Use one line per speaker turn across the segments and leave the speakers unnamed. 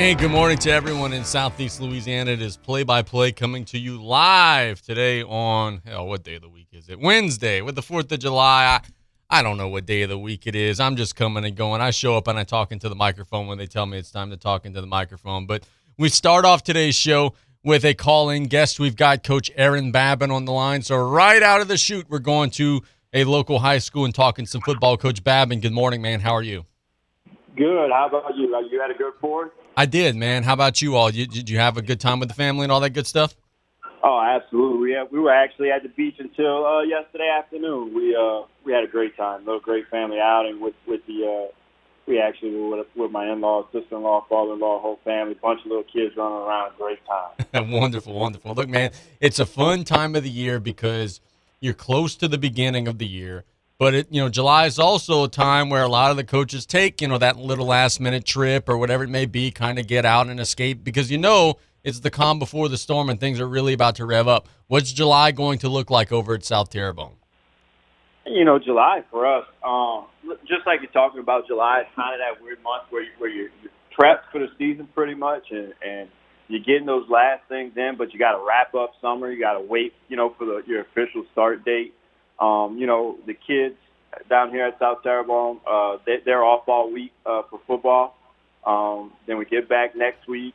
And good morning to everyone in Southeast Louisiana. It is play by play coming to you live today on, hell, what day of the week is it? Wednesday with the 4th of July. I, I don't know what day of the week it is. I'm just coming and going. I show up and I talk into the microphone when they tell me it's time to talk into the microphone. But we start off today's show with a call in guest. We've got Coach Aaron Babin on the line. So, right out of the chute, we're going to a local high school and talking some football. Coach Babin, good morning, man. How are you?
Good. How about you? You had a good fourth?
I did, man. How about you all? Did you have a good time with the family and all that good stuff?
Oh, absolutely. Yeah, we were actually at the beach until uh, yesterday afternoon. We uh, we had a great time, little great family outing with with the. Uh, we actually were with, with my in-laws, sister-in-law, father-in-law, whole family, bunch of little kids running around. Great time.
wonderful, wonderful. Look, man, it's a fun time of the year because you're close to the beginning of the year. But it, you know, July is also a time where a lot of the coaches take, you know, that little last minute trip or whatever it may be, kind of get out and escape because you know it's the calm before the storm and things are really about to rev up. What's July going to look like over at South Terrebonne?
You know, July for us, um, just like you're talking about, July is kind of that weird month where you, where you're, you're prepped for the season pretty much, and and you're getting those last things in, but you got to wrap up summer. You got to wait, you know, for the your official start date. Um, you know, the kids down here at South Terrebonne, uh, they, they're off all week uh, for football. Um, then we get back next week,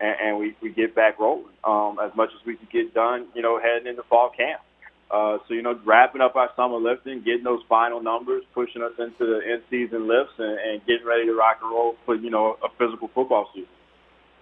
and, and we, we get back rolling um, as much as we can get done, you know, heading into fall camp. Uh, so, you know, wrapping up our summer lifting, getting those final numbers, pushing us into the in-season lifts, and, and getting ready to rock and roll for, you know, a physical football season.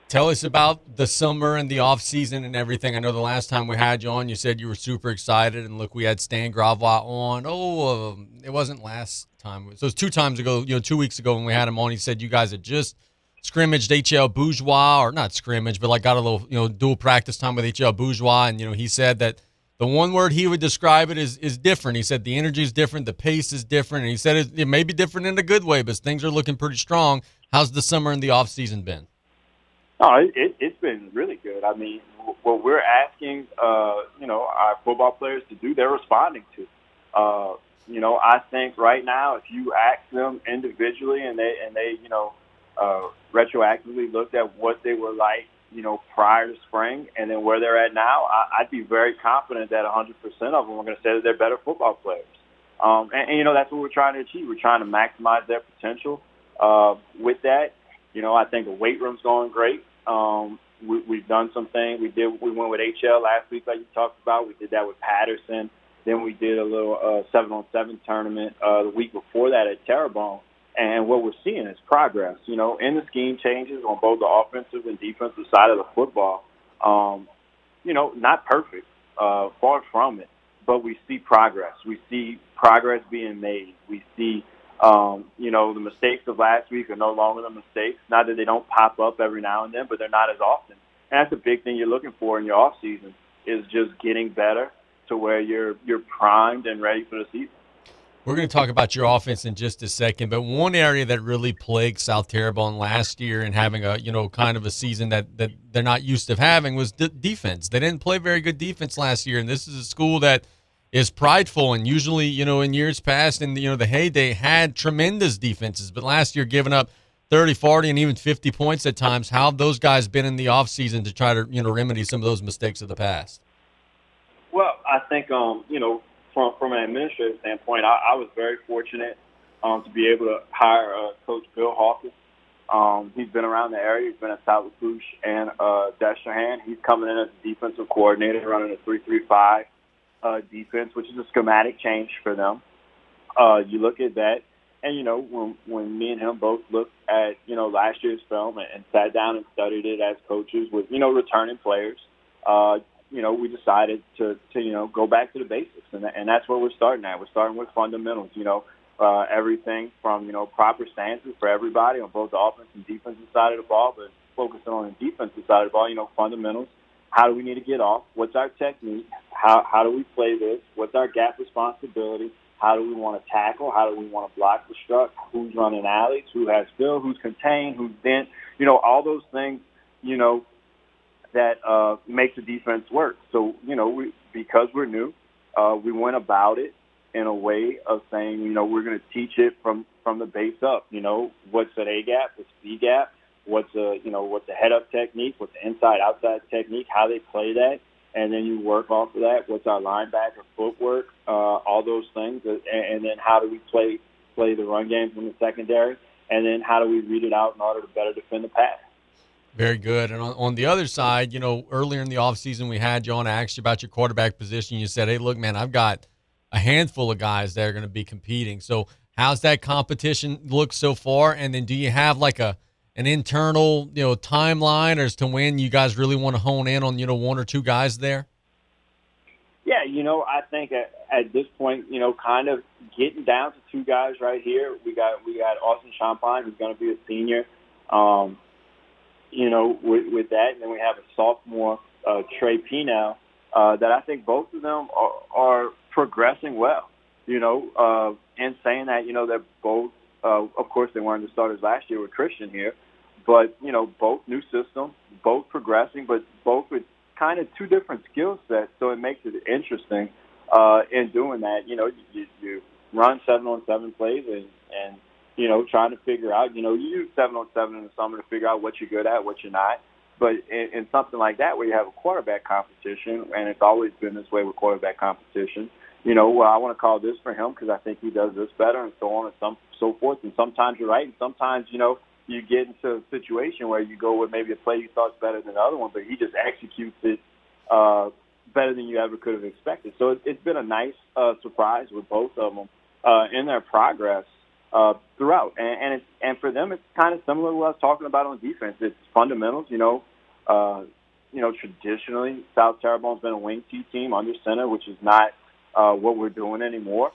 Tell us about the summer and the off season and everything. I know the last time we had you on, you said you were super excited, and look, we had Stan Gravois on. Oh, um, it wasn't last time. So it was two times ago. You know, two weeks ago when we had him on, he said you guys had just scrimmaged HL Bourgeois, or not scrimmage, but like got a little you know dual practice time with HL Bourgeois, and you know he said that the one word he would describe it is is different. He said the energy is different, the pace is different, and he said it, it may be different in a good way, but things are looking pretty strong. How's the summer and the off season been?
Oh, it, it, it's been really good. I mean, what we're asking, uh, you know, our football players to do, they're responding to. Uh, you know, I think right now, if you ask them individually and they and they, you know, uh, retroactively looked at what they were like, you know, prior to spring and then where they're at now, I, I'd be very confident that 100% of them are going to say that they're better football players. Um, and, and you know, that's what we're trying to achieve. We're trying to maximize their potential. Uh, with that, you know, I think the weight room's going great. Um, we, we've done some things. We did. We went with HL last week, like you talked about. We did that with Patterson. Then we did a little seven on seven tournament uh, the week before that at Terrebonne. And what we're seeing is progress. You know, in the scheme changes on both the offensive and defensive side of the football. Um, you know, not perfect, uh, far from it, but we see progress. We see progress being made. We see um, you know, the mistakes of last week are no longer the mistakes. Not that they don't pop up every now and then, but they're not as often. And that's a big thing you're looking for in your off season is just getting better to where you're you're primed and ready for the season.
We're going to talk about your offense in just a second, but one area that really plagued South Terrebonne last year and having a you know kind of a season that that they're not used to having was de- defense. They didn't play very good defense last year, and this is a school that is prideful and usually, you know, in years past in you know the heyday had tremendous defenses, but last year giving up 30, 40 and even 50 points at times. How have those guys been in the offseason to try to, you know, remedy some of those mistakes of the past?
Well, I think um, you know, from from an administrative standpoint, I, I was very fortunate um, to be able to hire uh, Coach Bill Hawkins. Um, he's been around the area. He's been at South and uh, Destrehan. He's coming in as a defensive coordinator, running a three-three-five uh, defense, which is a schematic change for them. Uh, you look at that, and you know when when me and him both looked at you know last year's film and, and sat down and studied it as coaches with you know returning players, uh, you know we decided to to you know go back to the basics, and and that's where we're starting at. We're starting with fundamentals. You know. Uh, everything from you know proper stances for everybody on both the offense and defensive side of the ball, but focusing on the defensive side of the ball, you know fundamentals, how do we need to get off? What's our technique? How, how do we play this? What's our gap responsibility? How do we want to tackle? How do we want to block the struck? Who's running alleys? Who has fill? Who's contained? Who's bent? You know, all those things, you know, that uh, make the defense work. So, you know, we, because we're new, uh, we went about it in a way of saying, you know, we're going to teach it from, from the base up. You know, what's an A gap? What's B gap? What's a you know what's a head up technique, what's the inside outside technique, how they play that, and then you work off of that. What's our linebacker footwork, uh, all those things, and, and then how do we play play the run game from the secondary, and then how do we read it out in order to better defend the pass.
Very good. And on, on the other side, you know, earlier in the offseason, we had you on, I asked you about your quarterback position. You said, hey, look, man, I've got a handful of guys that are going to be competing. So, how's that competition look so far? And then do you have like a an internal, you know, timeline as to when you guys really want to hone in on, you know, one or two guys there?
Yeah, you know, I think at, at this point, you know, kind of getting down to two guys right here. We got we got Austin Champagne, who's going to be a senior. Um, you know, with, with that, and then we have a sophomore, uh, Trey Pino, uh, that I think both of them are, are progressing well. You know, uh, and saying that, you know, they're both, uh, of course, they weren't the starters last year with Christian here, but you know, both new systems, both progressing, but both with kind of two different skill sets. So it makes it interesting uh, in doing that. You know, you, you run seven on seven plays and and you know trying to figure out. You know, you use seven on seven in the summer to figure out what you're good at, what you're not. But in, in something like that, where you have a quarterback competition, and it's always been this way with quarterback competition, you know, well, I want to call this for him because I think he does this better, and so on and some so forth. And sometimes you're right, and sometimes you know you get into a situation where you go with maybe a play you thought's better than the other one, but he just executes it uh, better than you ever could have expected. So it, it's been a nice uh, surprise with both of them uh, in their progress uh, throughout. And and, it's, and for them, it's kind of similar to what I was talking about on defense. It's fundamentals. You know, uh, you know, traditionally South Terrebonne's been a wing T team under center, which is not uh, what we're doing anymore.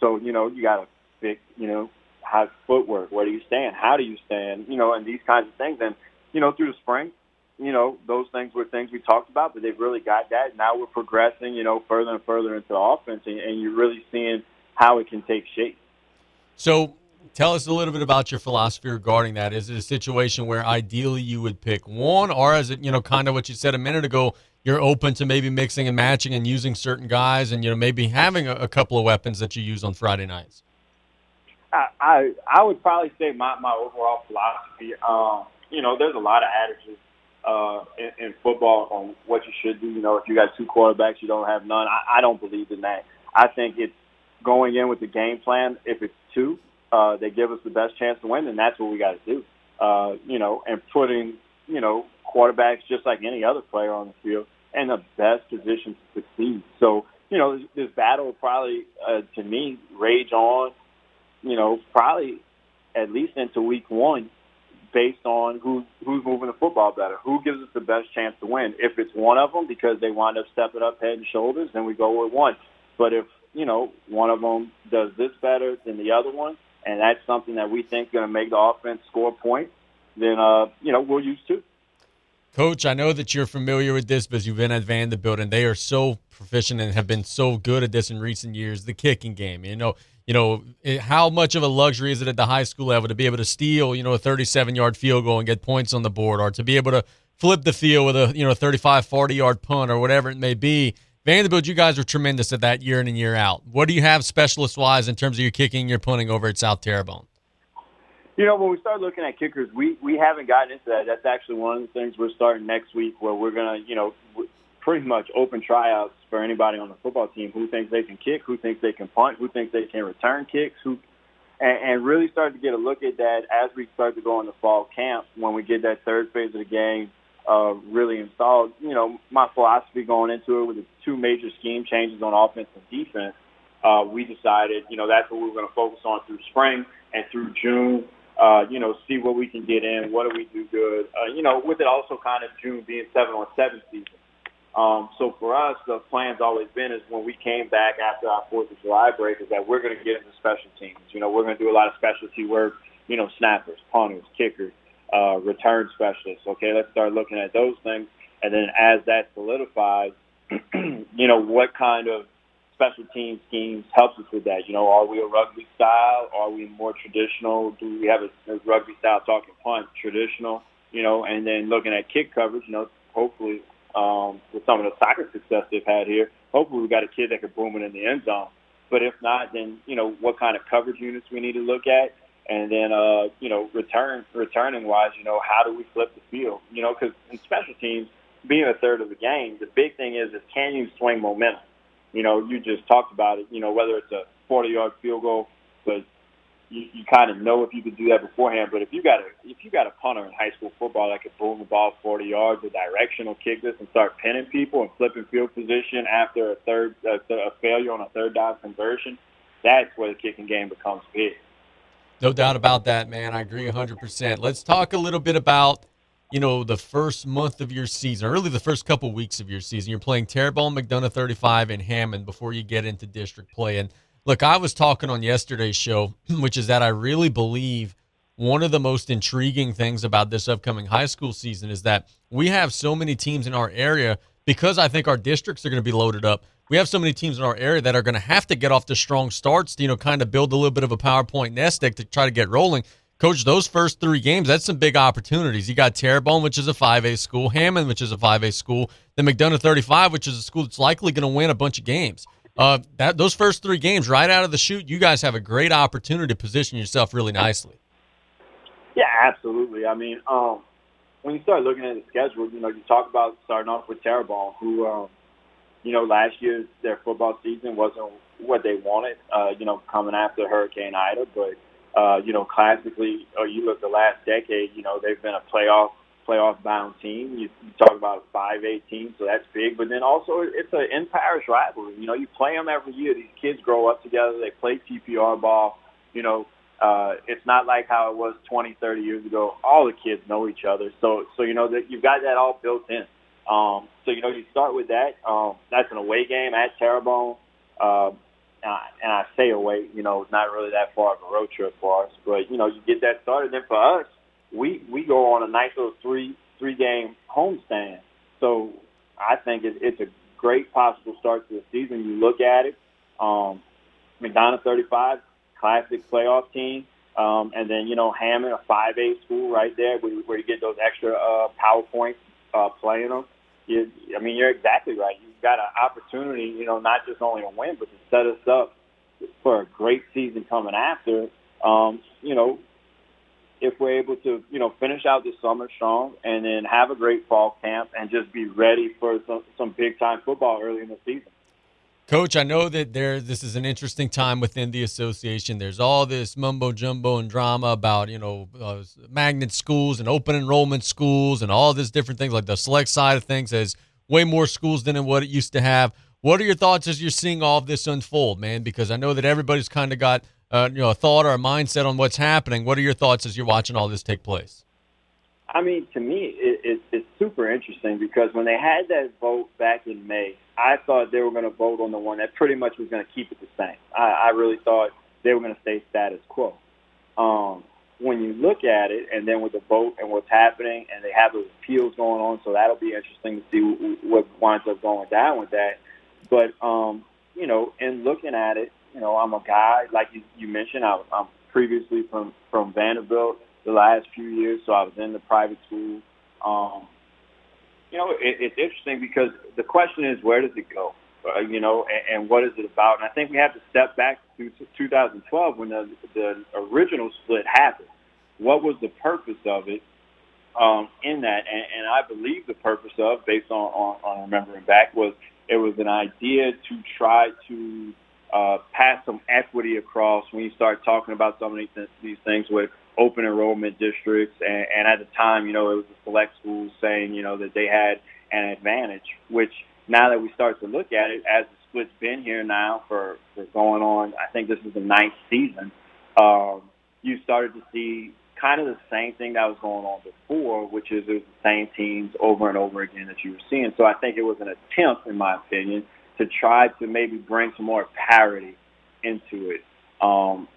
So you know, you got to pick. You know, how footwork, where do you stand, how do you stand, you know, and these kinds of things. And you know, through the spring, you know, those things were things we talked about, but they've really got that. Now we're progressing, you know, further and further into the offense, and, and you're really seeing how it can take shape.
So, tell us a little bit about your philosophy regarding that. Is it a situation where ideally you would pick one, or is it, you know, kind of what you said a minute ago? You're open to maybe mixing and matching and using certain guys, and you know, maybe having a, a couple of weapons that you use on Friday nights.
I, I I would probably say my my overall philosophy. Um, you know, there's a lot of adages uh, in, in football on what you should do. You know, if you got two quarterbacks, you don't have none. I, I don't believe in that. I think it's going in with the game plan. If it's two, uh, they give us the best chance to win, then that's what we got to do. Uh, you know, and putting you know quarterbacks just like any other player on the field in the best position to succeed. So you know, this, this battle will probably uh, to me rage on you know, probably at least into week one based on who who's moving the football better, who gives us the best chance to win. If it's one of them because they wind up stepping up head and shoulders, then we go with one. But if you know one of them does this better than the other one, and that's something that we think is going to make the offense score points, then uh, you know we'll use two.
Coach, I know that you're familiar with this because you've been at Vanderbilt, and they are so proficient and have been so good at this in recent years. The kicking game, you know, you know, eh, how much of a luxury is it at the high school level to be able to steal, you know, a 37 yard field goal and get points on the board or to be able to flip the field with a, you know, 35, 40 yard punt or whatever it may be. Vanderbilt, you guys are tremendous at that year in and year out. What do you have specialist wise in terms of your kicking, your punting over at South Terrebonne?
You know, when we start looking at kickers, we, we haven't gotten into that. That's actually one of the things we're starting next week where we're going to, you know, pretty much open tryouts for anybody on the football team who thinks they can kick, who thinks they can punt, who thinks they can return kicks, who and, and really start to get a look at that as we start to go into fall camp when we get that third phase of the game uh, really installed. You know, my philosophy going into it with the two major scheme changes on offense and defense, uh, we decided, you know, that's what we were going to focus on through spring and through June. Uh, you know, see what we can get in, what do we do good. Uh, you know, with it also kind of June being seven on seven season. Um, so for us, the plan's always been is when we came back after our Fourth of July break is that we're going to get into special teams. You know, we're going to do a lot of specialty work. You know, snappers, punters, kickers, uh, return specialists. Okay, let's start looking at those things, and then as that solidifies, you know, what kind of special team schemes helps us with that? You know, are we a rugby style? Are we more traditional? Do we have a, a rugby style talking punt traditional? You know, and then looking at kick coverage. You know, hopefully um, with some of the soccer success they've had here. Hopefully, we got a kid that could boom it in the end zone. But if not, then you know what kind of coverage units we need to look at, And then, uh, you know, return returning wise, you know, how do we flip the field? You know, because in special teams, being a third of the game, the big thing is is can you swing momentum? You know, you just talked about it. You know, whether it's a 40 yard field goal, but you, you kind of know if you could do that beforehand. But if you got a if you got a punter in high school football that could boom the ball 40 yards, a directional kick this and start pinning people and flipping field position after a third uh, a failure on a third down conversion, that's where the kicking game becomes big.
No doubt about that, man. I agree 100%. Let's talk a little bit about you know, the first month of your season, or really the first couple weeks of your season, you're playing Terrebonne, McDonough 35, and Hammond before you get into district play. And look, I was talking on yesterday's show, which is that I really believe one of the most intriguing things about this upcoming high school season is that we have so many teams in our area because I think our districts are going to be loaded up. We have so many teams in our area that are going to have to get off to strong starts to, you know, kind of build a little bit of a power point nest egg to try to get rolling. Coach, those first three games, that's some big opportunities. You got Terrebonne, which is a 5A school, Hammond, which is a 5A school, then McDonough 35, which is a school that's likely going to win a bunch of games. Uh, that those first three games, right out of the chute, you guys have a great opportunity to position yourself really nicely.
Yeah, absolutely. I mean, um, when you start looking at the schedule, you know, you talk about starting off with Terrebonne, who, um, you know, last year their football season wasn't what they wanted. Uh, you know, coming after Hurricane Ida, but uh, you know, classically, or you look the last decade, you know, they've been a playoff playoff bound team. You, you talk about a 5A team, so that's big. But then also, it's an in parish rivalry. You know, you play them every year. These kids grow up together. They play TPR ball. You know, uh, it's not like how it was 20, 30 years ago. All the kids know each other, so so you know that you've got that all built in. Um, so you know, you start with that. Um, that's an away game at Terrebonne. Uh, uh, and I say away, you know, not really that far of a road trip for us. But you know, you get that started. Then for us, we we go on a nice little three three game homestand. So I think it, it's a great possible start to the season. You look at it, um, McDonough 35, classic playoff team. Um, and then, you know, Hammond, a 5A school right there where, where you get those extra uh, power points uh, playing them you, I mean, you're exactly right. You've got an opportunity, you know, not just only to win, but to set us up for a great season coming after. Um, you know, if we're able to, you know, finish out the summer strong and then have a great fall camp and just be ready for some, some big time football early in the season.
Coach, I know that there this is an interesting time within the association. There's all this mumbo jumbo and drama about you know uh, magnet schools and open enrollment schools and all these different things. Like the select side of things has way more schools than what it used to have. What are your thoughts as you're seeing all of this unfold, man? Because I know that everybody's kind of got uh, you know a thought or a mindset on what's happening. What are your thoughts as you're watching all this take place?
I mean, to me, it, it, it's super interesting because when they had that vote back in May, I thought they were going to vote on the one that pretty much was going to keep it the same. I, I really thought they were going to stay status quo. Um, when you look at it, and then with the vote and what's happening, and they have those appeals going on, so that'll be interesting to see what winds up going down with that. But um, you know, in looking at it, you know, I'm a guy like you, you mentioned. I, I'm previously from from Vanderbilt the last few years, so I was in the private school. Um, you know, it, it's interesting because the question is, where does it go? Uh, you know, and, and what is it about? And I think we have to step back to 2012 when the, the original split happened. What was the purpose of it um, in that? And, and I believe the purpose of, based on, on, on remembering back, was it was an idea to try to uh, pass some equity across when you start talking about some of these, things with open enrollment districts, and, and at the time, you know, it was the select schools saying, you know, that they had an advantage. Which now that we start to look at it, as the split's been here now for for going on, I think this is the ninth season. Um, you started to see kind of the same thing that was going on before, which is it was the same teams over and over again that you were seeing. So I think it was an attempt, in my opinion, to try to maybe bring some more parity into it um,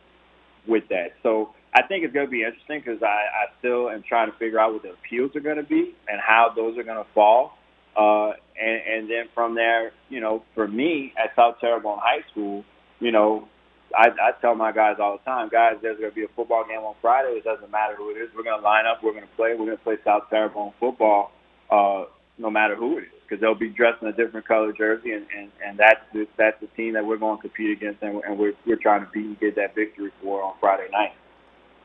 with that. So I think it's going to be interesting because I, I still am trying to figure out what the appeals are going to be and how those are going to fall. Uh, and, and then from there, you know, for me at South Terrebonne High School, you know, I, I tell my guys all the time, guys, there's going to be a football game on Friday. It doesn't matter who it is. We're going to line up. We're going to play. We're going to play South Terrebonne football, uh, no matter who it is, because they'll be dressed in a different color jersey, and, and, and that's that's the team that we're going to compete against, and, and we're, we're trying to beat and get that victory for on Friday night.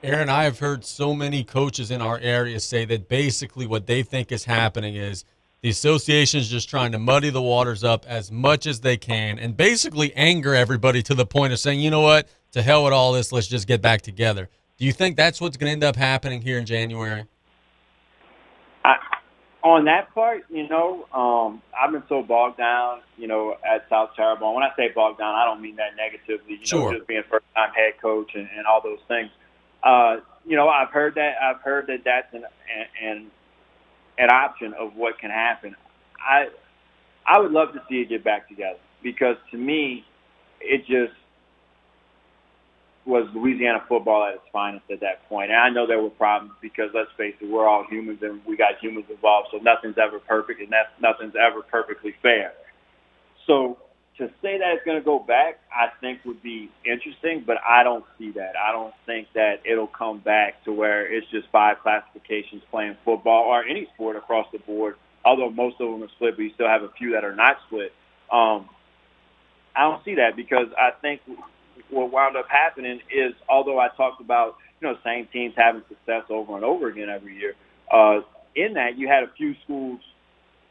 Aaron, I have heard so many coaches in our area say that basically what they think is happening is the association is just trying to muddy the waters up as much as they can and basically anger everybody to the point of saying, you know what, to hell with all this, let's just get back together. Do you think that's what's going to end up happening here in January?
I, on that part, you know, um, I've been so bogged down, you know, at South Terrebonne. When I say bogged down, I don't mean that negatively. You
sure.
know, just being first time head coach and, and all those things. Uh, you know, I've heard that. I've heard that that's an, an an option of what can happen. I I would love to see it get back together because to me, it just was Louisiana football at its finest at that point. And I know there were problems because let's face it, we're all humans and we got humans involved, so nothing's ever perfect and that's nothing's ever perfectly fair. So to say that it's going to go back, I think would be interesting, but I don't see that. I don't think that it'll come back to where it's just five classifications playing football or any sport across the board. Although most of them are split, but you still have a few that are not split. Um, I don't see that because I think what wound up happening is, although I talked about you know same teams having success over and over again every year, uh, in that you had a few schools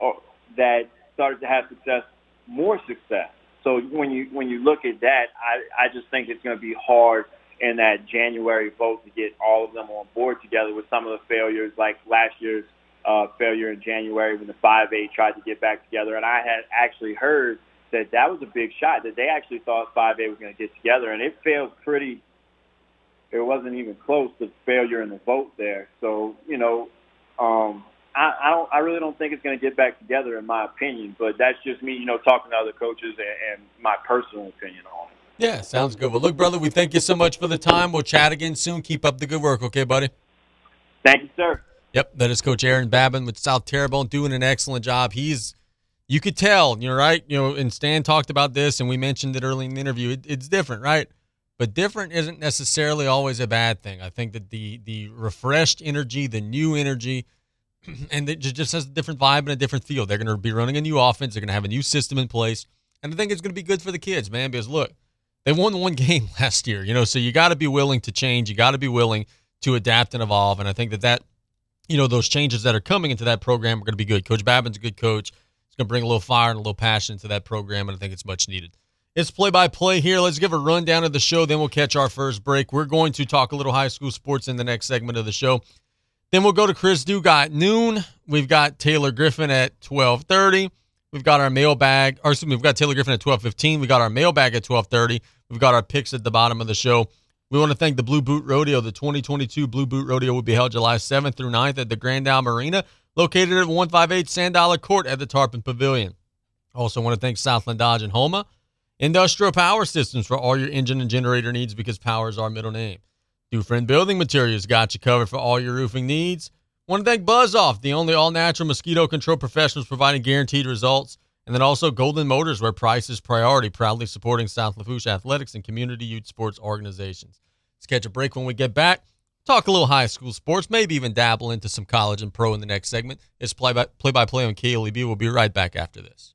uh, that started to have success more success. So when you when you look at that, I I just think it's going to be hard in that January vote to get all of them on board together with some of the failures, like last year's uh, failure in January when the 5A tried to get back together. And I had actually heard that that was a big shot, that they actually thought 5A was going to get together, and it failed pretty. It wasn't even close to failure in the vote there. So you know, um, I, I don't. I really don't think it's going to get back together, in my opinion. But that's just me, you know, talking to other coaches and, and my personal opinion on it.
Yeah, sounds good. Well, look, brother, we thank you so much for the time. We'll chat again soon. Keep up the good work, okay, buddy?
Thank you, sir.
Yep, that is Coach Aaron Babin with South Terrebonne doing an excellent job. He's, you could tell, you're right. You know, and Stan talked about this, and we mentioned it early in the interview. It, it's different, right? But different isn't necessarily always a bad thing. I think that the the refreshed energy, the new energy, and it just has a different vibe and a different feel. They're going to be running a new offense. They're going to have a new system in place, and I think it's going to be good for the kids, man. Because look, they won one game last year, you know, so you got to be willing to change. You got to be willing to adapt and evolve. And I think that that, you know, those changes that are coming into that program are going to be good. Coach Babin's a good coach. He's going to bring a little fire and a little passion to that program, and I think it's much needed. It's play by play here. Let's give a rundown of the show, then we'll catch our first break. We're going to talk a little high school sports in the next segment of the show. Then we'll go to Chris Dugas noon. We've got Taylor Griffin at twelve thirty. We've got our mailbag, or excuse me, we've got Taylor Griffin at twelve fifteen. We got our mailbag at twelve thirty. We've got our picks at the bottom of the show. We want to thank the Blue Boot Rodeo. The 2022 Blue Boot Rodeo will be held July 7th through 9th at the Grand Isle Marina, located at 158 Sand Dollar Court at the Tarpon Pavilion. Also want to thank Southland Dodge and Houma. Industrial Power Systems for all your engine and generator needs because power is our middle name. Dufresne Building Materials got you covered for all your roofing needs. Want to thank Buzz Off, the only all natural mosquito control professionals providing guaranteed results. And then also Golden Motors, where price is priority, proudly supporting South Lafourche athletics and community youth sports organizations. Let's catch a break when we get back. Talk a little high school sports, maybe even dabble into some college and pro in the next segment. It's play by play, by play on KLEB. We'll be right back after this.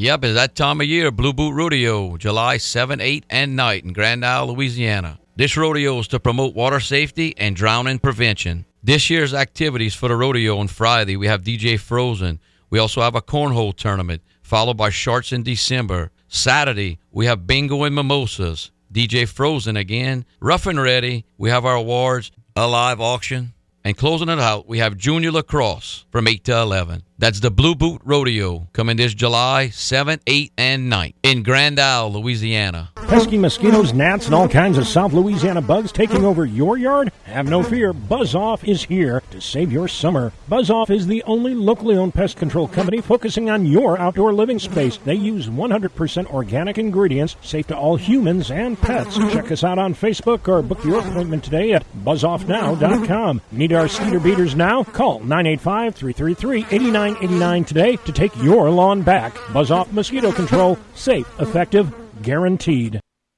Yep, it's that time of year, Blue Boot Rodeo, July 7, 8, and night in Grand Isle, Louisiana. This rodeo is to promote water safety and drowning prevention. This year's activities for the rodeo on Friday, we have DJ Frozen. We also have a cornhole tournament, followed by sharks in December. Saturday, we have bingo and mimosas. DJ Frozen again. Rough and Ready, we have our awards. a live auction. And closing it out, we have Junior Lacrosse from 8 to 11. That's the Blue Boot Rodeo coming this July 7, 8, and 9 in Grand Isle, Louisiana.
Pesky mosquitoes, gnats, and all kinds of South Louisiana bugs taking over your yard? Have no fear, Buzz Off is here to save your summer. Buzz Off is the only locally owned pest control company focusing on your outdoor living space. They use 100% organic ingredients, safe to all humans and pets. Check us out on Facebook or book your appointment today at buzzoffnow.com. Need our skeeter beaters now? Call 985 333 8989 today to take your lawn back. Buzz Off Mosquito Control, safe, effective, guaranteed.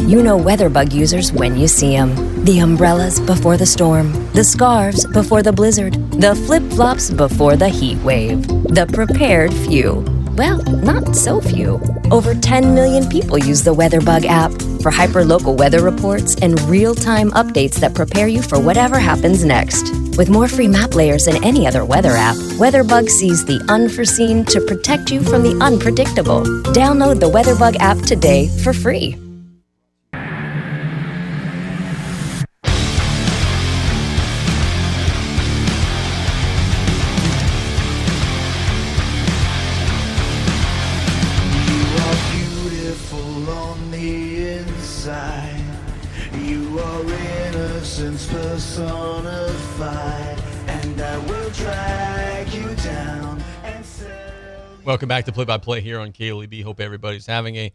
You know WeatherBug users when you see them. The umbrellas before the storm, the scarves before the blizzard, the flip flops before the heat wave. The prepared few. Well, not so few. Over 10 million people use the WeatherBug app for hyperlocal weather reports and real time updates that prepare you for whatever happens next. With more free map layers than any other weather app, WeatherBug sees the unforeseen to protect you from the unpredictable. Download the WeatherBug app today for free.
Welcome back to Play by Play here on KLEB. Hope everybody's having a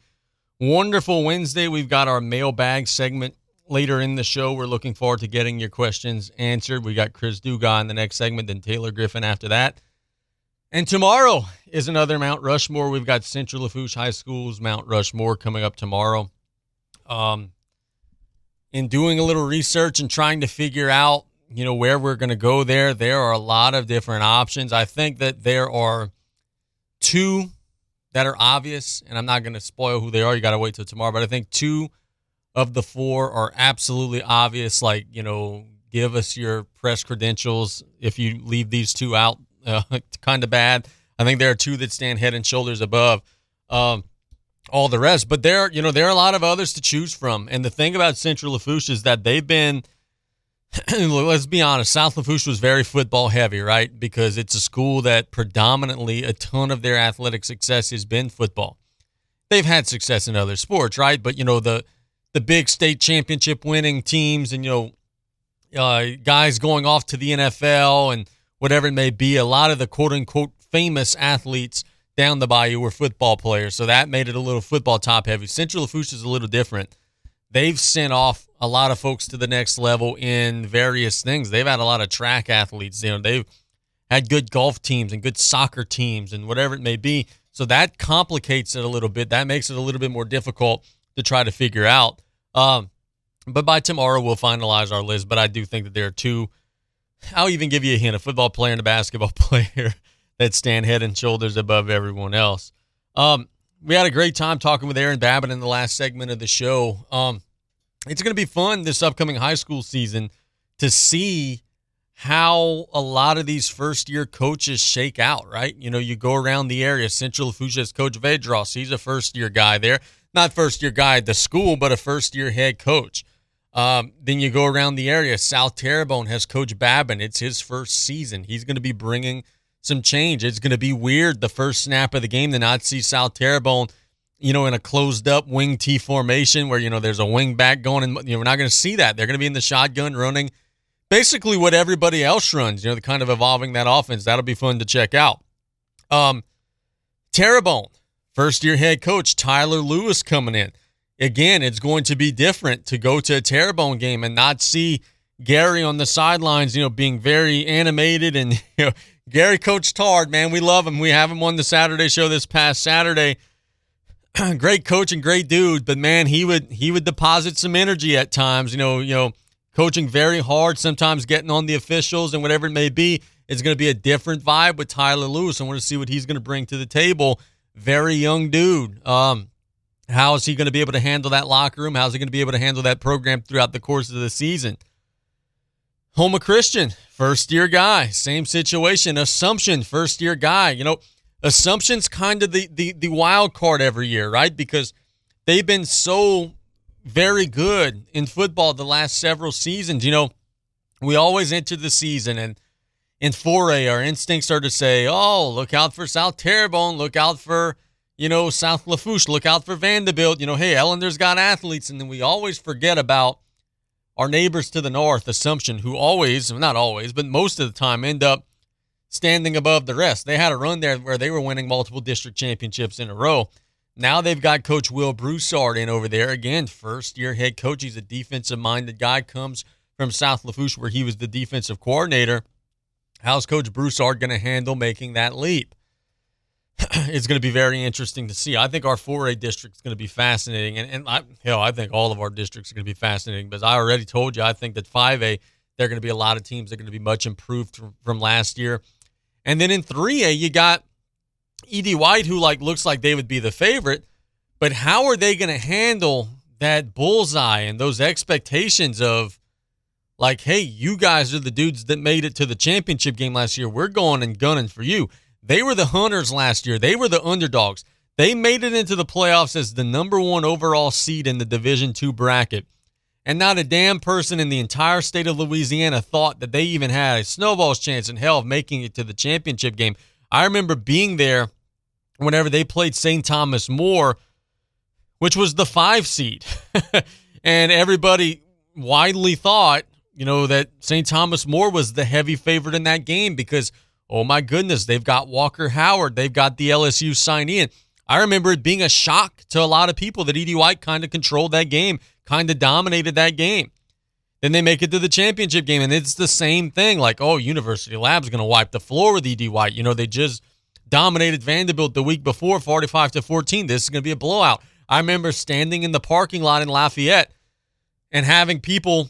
wonderful Wednesday. We've got our mailbag segment later in the show. We're looking forward to getting your questions answered. We got Chris Dugas in the next segment, then Taylor Griffin after that. And tomorrow is another Mount Rushmore. We've got Central Lafourche High School's Mount Rushmore coming up tomorrow. Um, in doing a little research and trying to figure out, you know, where we're going to go there, there are a lot of different options. I think that there are two that are obvious, and I'm not going to spoil who they are. You got to wait till tomorrow. But I think two of the four are absolutely obvious. Like, you know, give us your press credentials if you leave these two out. Uh, kind of bad. I think there are two that stand head and shoulders above um, all the rest. But there, you know, there are a lot of others to choose from. And the thing about Central Lafourche is that they've been – let's be honest, South Lafourche was very football heavy, right? Because it's a school that predominantly a ton of their athletic success has been football. They've had success in other sports, right? But you know the the big state championship winning teams, and you know uh, guys going off to the NFL and whatever it may be. A lot of the quote unquote famous athletes down the bayou were football players, so that made it a little football top heavy. Central Lafourche is a little different. They've sent off a lot of folks to the next level in various things. They've had a lot of track athletes. You know, they've had good golf teams and good soccer teams and whatever it may be. So that complicates it a little bit. That makes it a little bit more difficult to try to figure out. Um, but by tomorrow, we'll finalize our list. But I do think that there are two. I'll even give you a hint: a football player and a basketball player that stand head and shoulders above everyone else. Um, we had a great time talking with Aaron Babin in the last segment of the show. Um, it's going to be fun this upcoming high school season to see how a lot of these first year coaches shake out, right? You know, you go around the area. Central Lafourche has Coach Vedros. He's a first year guy there. Not first year guy at the school, but a first year head coach. Um, then you go around the area. South Terrebonne has Coach Babin. It's his first season. He's going to be bringing some change. It's going to be weird the first snap of the game to not see South Terrebonne you know, in a closed up wing T formation where, you know, there's a wing back going and, you know, we're not going to see that. They're going to be in the shotgun running basically what everybody else runs, you know, the kind of evolving that offense. That'll be fun to check out. Um, Terrebonne, first year head coach Tyler Lewis coming in. Again, it's going to be different to go to a Terrebonne game and not see Gary on the sidelines, you know, being very animated and, you know, Gary coached hard, man. We love him. We have him on the Saturday show this past Saturday great coach and great dude, but man, he would he would deposit some energy at times. You know, you know, coaching very hard, sometimes getting on the officials and whatever it may be. It's going to be a different vibe with Tyler Lewis. I want to see what he's going to bring to the table. Very young dude. Um, how is he going to be able to handle that locker room? How's he going to be able to handle that program throughout the course of the season? Houma Christian, first year guy, same situation. Assumption, first year guy. You know, Assumption's kind of the, the the wild card every year, right? Because they've been so very good in football the last several seasons. You know, we always enter the season and in 4A, our instincts are to say, oh, look out for South Terrebonne, look out for, you know, South Lafourche, look out for Vanderbilt. You know, hey, Ellender's got athletes. And then we always forget about our neighbors to the north, Assumption, who always, not always, but most of the time end up standing above the rest. They had a run there where they were winning multiple district championships in a row. Now they've got Coach Will Broussard in over there. Again, first year head coach. He's a defensive minded guy, comes from South Lafourche, where he was the defensive coordinator. How's Coach Broussard going to handle making that leap? it's going to be very interesting to see. I think our 4A district is going to be fascinating. And, and I, hell, I think all of our districts are going to be fascinating because I already told you, I think that 5A, there are going to be a lot of teams that are going to be much improved from, from last year. And then in 3A, you got Ed White, who like looks like they would be the favorite. But how are they going to handle that bullseye and those expectations of like, hey, you guys are the dudes that made it to the championship game last year. We're going and gunning for you. They were the hunters last year. They were the underdogs. They made it into the playoffs as the number one overall seed in the Division two bracket. And not a damn person in the entire state of Louisiana thought that they even had a snowball's chance in hell of making it to the championship game. I remember being there whenever they played St. Thomas More, which was the five seed. and everybody widely thought you know, that St. Thomas More was the heavy favorite in that game because, oh my goodness, they've got Walker Howard. They've got the LSU sign in. I remember it being a shock to a lot of people that Ed White kind of controlled that game, kind of dominated that game. Then they make it to the championship game, and it's the same thing. Like, oh, University Lab's going to wipe the floor with Ed White. You know, they just dominated Vanderbilt the week before, 45 to 14. This is going to be a blowout. I remember standing in the parking lot in Lafayette and having people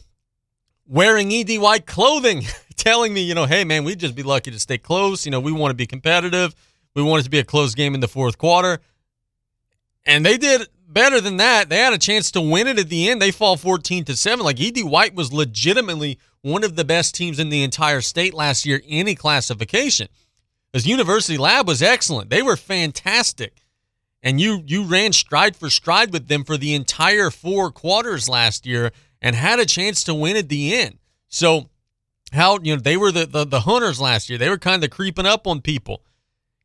wearing ED White clothing, telling me, you know, hey, man, we'd just be lucky to stay close. You know, we want to be competitive. We want it to be a close game in the fourth quarter. And they did better than that. They had a chance to win it at the end. They fall 14 to 7. Like ED White was legitimately one of the best teams in the entire state last year, any classification. Because University Lab was excellent. They were fantastic. And you you ran stride for stride with them for the entire four quarters last year and had a chance to win at the end. So how you know they were the, the, the hunters last year. They were kind of creeping up on people.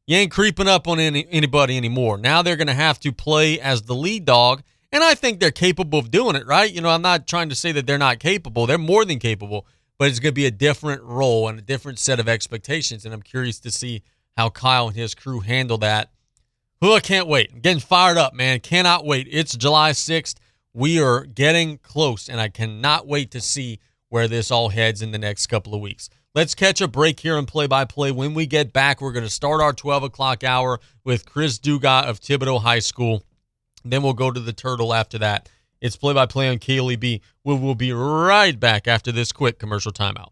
You ain't creeping up on any, anybody anymore. Now they're going to have to play as the lead dog, and I think they're capable of doing it. Right? You know, I'm not trying to say that they're not capable. They're more than capable, but it's going to be a different role and a different set of expectations. And I'm curious to see how Kyle and his crew handle that. Who I can't wait. I'm getting fired up, man. Cannot wait. It's July 6th. We are getting close, and I cannot wait to see where this all heads in the next couple of weeks. Let's catch a break here and play by play. When we get back, we're going to start our 12 o'clock hour with Chris Dugas of Thibodaux High School. Then we'll go to the Turtle after that. It's play by play on KLEB. We will be right back after this quick commercial timeout.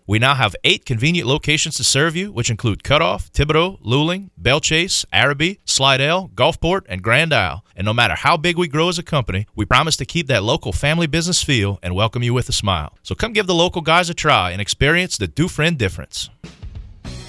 We now have eight convenient locations to serve you, which include Cut Off, Thibodaux, Luling, Belle Chasse, Arabi, Slidell, Gulfport, and Grand Isle. And no matter how big we grow as a company, we promise to keep that local family business feel and welcome you with a smile. So come give the local guys a try and experience the Dufrene difference.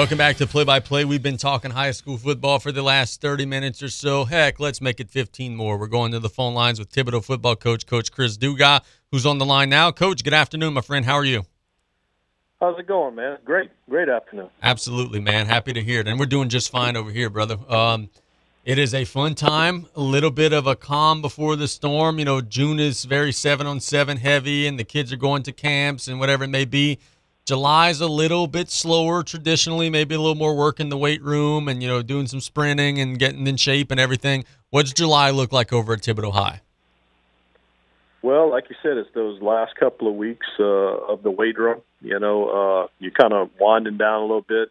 Welcome back to Play by Play. We've been talking high school football for the last 30 minutes or so. Heck, let's make it 15 more. We're going to the phone lines with Thibodaux football coach, Coach Chris Dugas, who's on the line now. Coach, good afternoon, my friend. How are you?
How's it going, man? Great, great afternoon.
Absolutely, man. Happy to hear it. And we're doing just fine over here, brother. Um, it is a fun time, a little bit of a calm before the storm. You know, June is very seven on seven heavy, and the kids are going to camps and whatever it may be. July's a little bit slower traditionally, maybe a little more work in the weight room and, you know, doing some sprinting and getting in shape and everything. What's July look like over at Thibodaux High?
Well, like you said, it's those last couple of weeks uh, of the weight room. You know, uh, you're kind of winding down a little bit.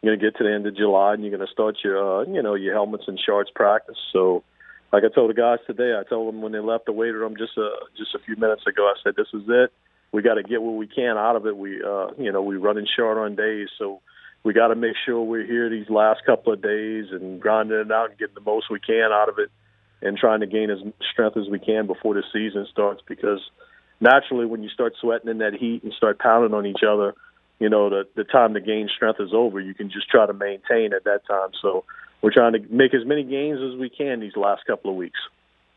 You're going to get to the end of July and you're going to start your, uh, you know, your helmets and shorts practice. So, like I told the guys today, I told them when they left the weight room just a, just a few minutes ago, I said, this is it we got to get what we can out of it. We, uh, you know, we running short on days, so we got to make sure we're here these last couple of days and grinding it out and getting the most we can out of it, and trying to gain as strength as we can before the season starts. Because naturally, when you start sweating in that heat and start pounding on each other, you know, the the time to gain strength is over. You can just try to maintain at that time. So we're trying to make as many gains as we can these last couple of weeks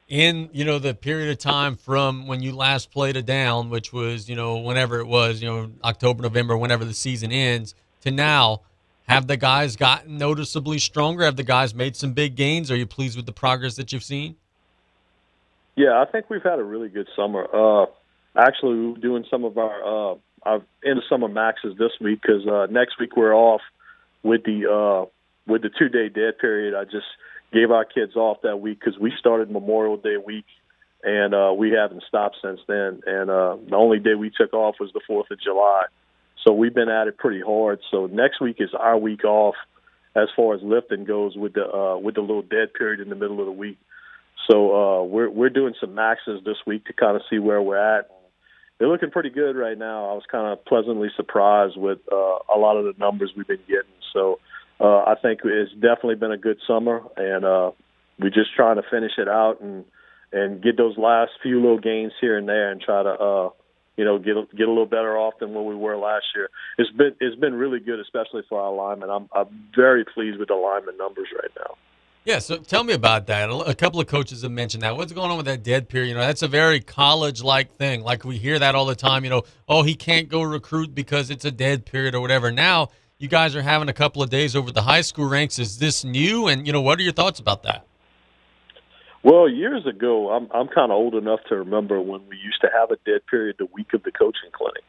in you know the period of time from when you last played a down, which was you know whenever it was, you know October, November, whenever the season ends, to now, have the guys gotten noticeably stronger? Have the guys made some big gains? Are you pleased with the progress that you've seen?
Yeah, I think we've had a really good summer. Uh, actually, we're doing some of our uh, our end of summer maxes this week because uh, next week we're off with the uh, with the two day dead period. I just gave our kids off that week because we started Memorial Day week, and uh, we haven't stopped since then. And uh, the only day we took off was the Fourth of July, so we've been at it pretty hard. So next week is our week off as far as lifting goes with the uh, with the little dead period in the middle of the week. So uh, we're we're doing some maxes this week to kind of see where we're at. They're looking pretty good right now. I was kind of pleasantly surprised with uh, a lot of the numbers we've been getting. So uh, I think it's definitely been a good summer, and uh, we're just trying to finish it out and and get those last few little gains here and there, and try to uh, you know get get a little better off than what we were last year. It's been it's been really good, especially for our linemen. I'm I'm very pleased with the lineman numbers right now.
Yeah, so tell me about that. A couple of coaches have mentioned that. What's going on with that dead period? You know, that's a very college-like thing. Like we hear that all the time. You know, oh, he can't go recruit because it's a dead period or whatever. Now you guys are having a couple of days over the high school ranks. Is this new? And you know, what are your thoughts about that?
Well, years ago, I'm I'm kind of old enough to remember when we used to have a dead period the week of the coaching clinic,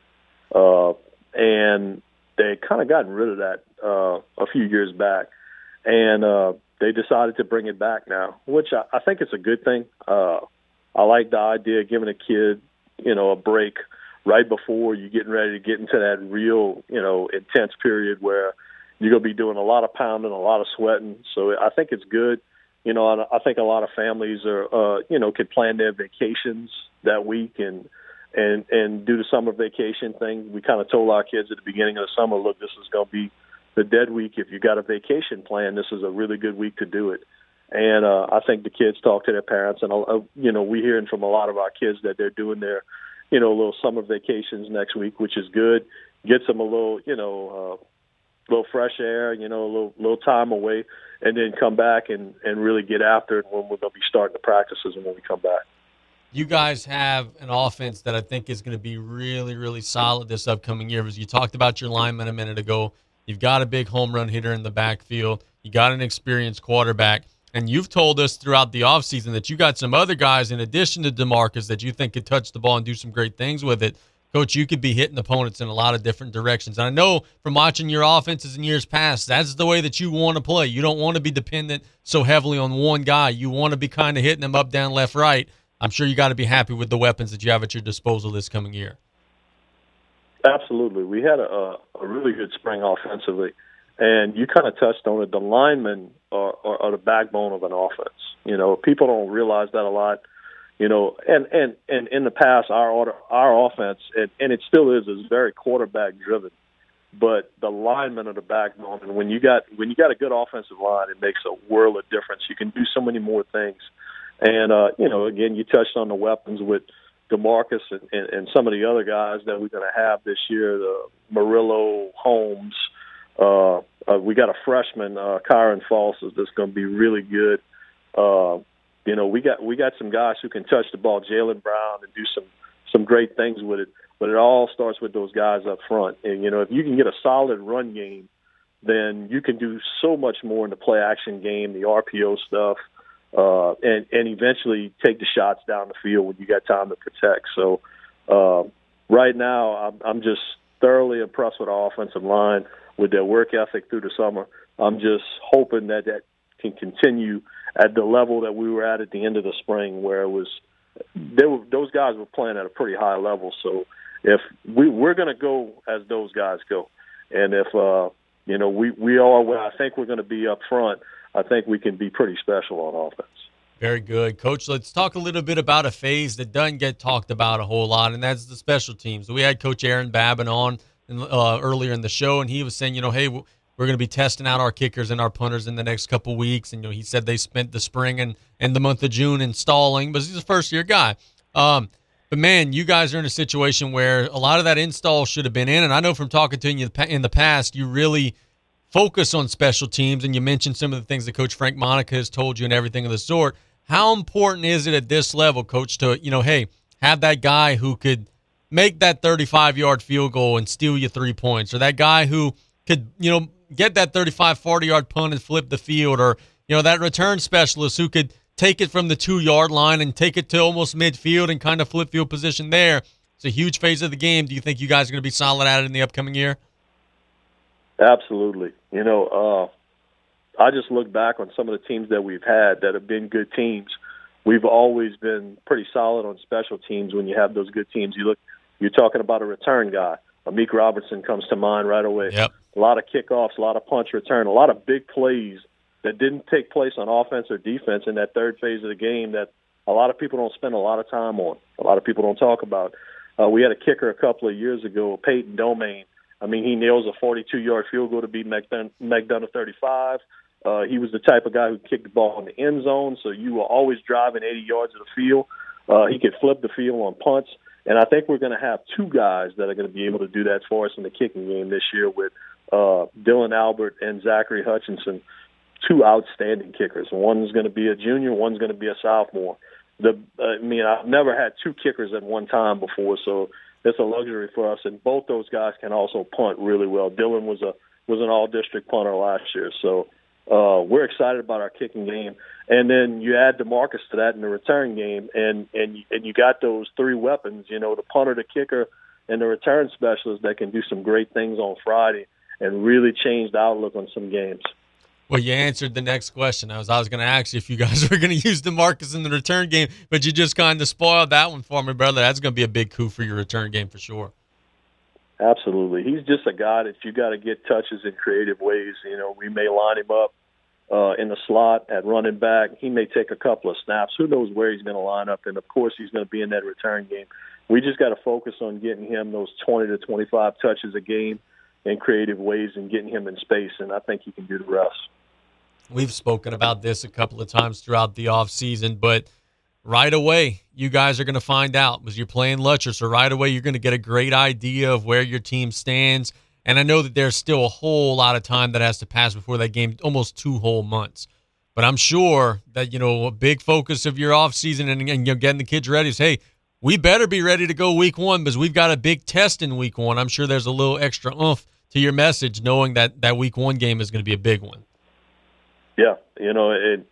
uh, and they kind of gotten rid of that uh, a few years back, and uh, they decided to bring it back now, which I, I think it's a good thing. Uh, I like the idea of giving a kid, you know, a break right before you're getting ready to get into that real, you know, intense period where you're to be doing a lot of pounding, a lot of sweating. So I think it's good. You know, I think a lot of families are, uh, you know, could plan their vacations that week and and and do the summer vacation thing. We kind of told our kids at the beginning of the summer, look, this is going to be the dead week. If you got a vacation plan, this is a really good week to do it. And uh, I think the kids talk to their parents, and uh, you know we're hearing from a lot of our kids that they're doing their, you know, little summer vacations next week, which is good. Gets them a little, you know, uh, little fresh air, you know, a little little time away, and then come back and and really get after it when we're going to be starting the practices and when we come back.
You guys have an offense that I think is going to be really, really solid this upcoming year. As you talked about your lineman a minute ago, you've got a big home run hitter in the backfield. You got an experienced quarterback. And you've told us throughout the offseason that you got some other guys in addition to DeMarcus that you think could touch the ball and do some great things with it. Coach, you could be hitting opponents in a lot of different directions. And I know from watching your offenses in years past, that's the way that you want to play. You don't want to be dependent so heavily on one guy. You want to be kind of hitting them up, down, left, right. I'm sure you got to be happy with the weapons that you have at your disposal this coming year.
Absolutely. We had a, a really good spring offensively. And you kind of touched on it. The linemen are, are, are the backbone of an offense. You know, people don't realize that a lot. You know, and and and in the past, our order, our offense, and, and it still is, is very quarterback driven. But the linemen are the backbone, and when you got when you got a good offensive line, it makes a world of difference. You can do so many more things. And uh, you know, again, you touched on the weapons with Demarcus and, and, and some of the other guys that we're going to have this year, the Murillo, Holmes. Uh, uh, we got a freshman, uh, Kyron Foster, that's going to be really good. Uh, you know, we got we got some guys who can touch the ball, Jalen Brown, and do some some great things with it. But it all starts with those guys up front. And you know, if you can get a solid run game, then you can do so much more in the play action game, the RPO stuff, uh, and and eventually take the shots down the field when you got time to protect. So uh, right now, I'm, I'm just thoroughly impressed with our offensive line with their work ethic through the summer. I'm just hoping that that can continue at the level that we were at at the end of the spring, where it was they were those guys were playing at a pretty high level. So if we we're going to go as those guys go, and if uh, you know we we are I think we're going to be up front, I think we can be pretty special on offense.
Very good, Coach. Let's talk a little bit about a phase that doesn't get talked about a whole lot, and that's the special teams. We had Coach Aaron Babin on uh, earlier in the show, and he was saying, you know, hey, we're going to be testing out our kickers and our punters in the next couple weeks. And you know, he said they spent the spring and, and the month of June installing, but he's a first year guy. Um, but man, you guys are in a situation where a lot of that install should have been in. And I know from talking to you in the past, you really focus on special teams, and you mentioned some of the things that Coach Frank Monica has told you and everything of the sort. How important is it at this level, Coach, to you know, hey, have that guy who could make that 35 yard field goal and steal you three points, or that guy who could, you know, get that 35, 40 yard punt and flip the field, or, you know, that return specialist who could take it from the two yard line and take it to almost midfield and kind of flip field position there. It's a huge phase of the game. Do you think you guys are going to be solid at it in the upcoming year?
Absolutely. You know, uh, I just look back on some of the teams that we've had that have been good teams. We've always been pretty solid on special teams when you have those good teams. You look you're talking about a return guy. Amik Robertson comes to mind right away.
Yep.
A lot of kickoffs, a lot of punch return, a lot of big plays that didn't take place on offense or defense in that third phase of the game that a lot of people don't spend a lot of time on. A lot of people don't talk about. Uh, we had a kicker a couple of years ago, Peyton Domain. I mean, he nails a 42-yard field goal to beat McDonogh 35. Uh, he was the type of guy who kicked the ball in the end zone, so you were always driving 80 yards of the field. Uh, he could flip the field on punts. And I think we're going to have two guys that are going to be able to do that for us in the kicking game this year with uh, Dylan Albert and Zachary Hutchinson, two outstanding kickers. One's going to be a junior, one's going to be a sophomore. The I mean, I've never had two kickers at one time before, so it's a luxury for us. And both those guys can also punt really well. Dylan was a was an all district punter last year, so uh, we're excited about our kicking game, and then you add Demarcus to that in the return game, and and and you got those three weapons. You know, the punter, the kicker, and the return specialist that can do some great things on Friday and really change the outlook on some games.
Well, you answered the next question. I was I was going to ask you if you guys were going to use Demarcus in the return game, but you just kind of spoiled that one for me, brother. That's going to be a big coup for your return game for sure.
Absolutely, he's just a guy that you got to get touches in creative ways. You know, we may line him up uh, in the slot at running back. He may take a couple of snaps. Who knows where he's going to line up? And of course, he's going to be in that return game. we just got to focus on getting him those 20 to 25 touches a game in creative ways and getting him in space, and I think he can do the rest.
We've spoken about this a couple of times throughout the offseason, but right away, you guys are going to find out because you're playing Lutcher. So right away, you're going to get a great idea of where your team stands. And I know that there's still a whole lot of time that has to pass before that game, almost two whole months. But I'm sure that, you know, a big focus of your offseason and, and you know, getting the kids ready is, hey, we better be ready to go week one because we've got a big test in week one. I'm sure there's a little extra oomph to your message knowing that that week one game is going to be a big one.
Yeah, you know, it,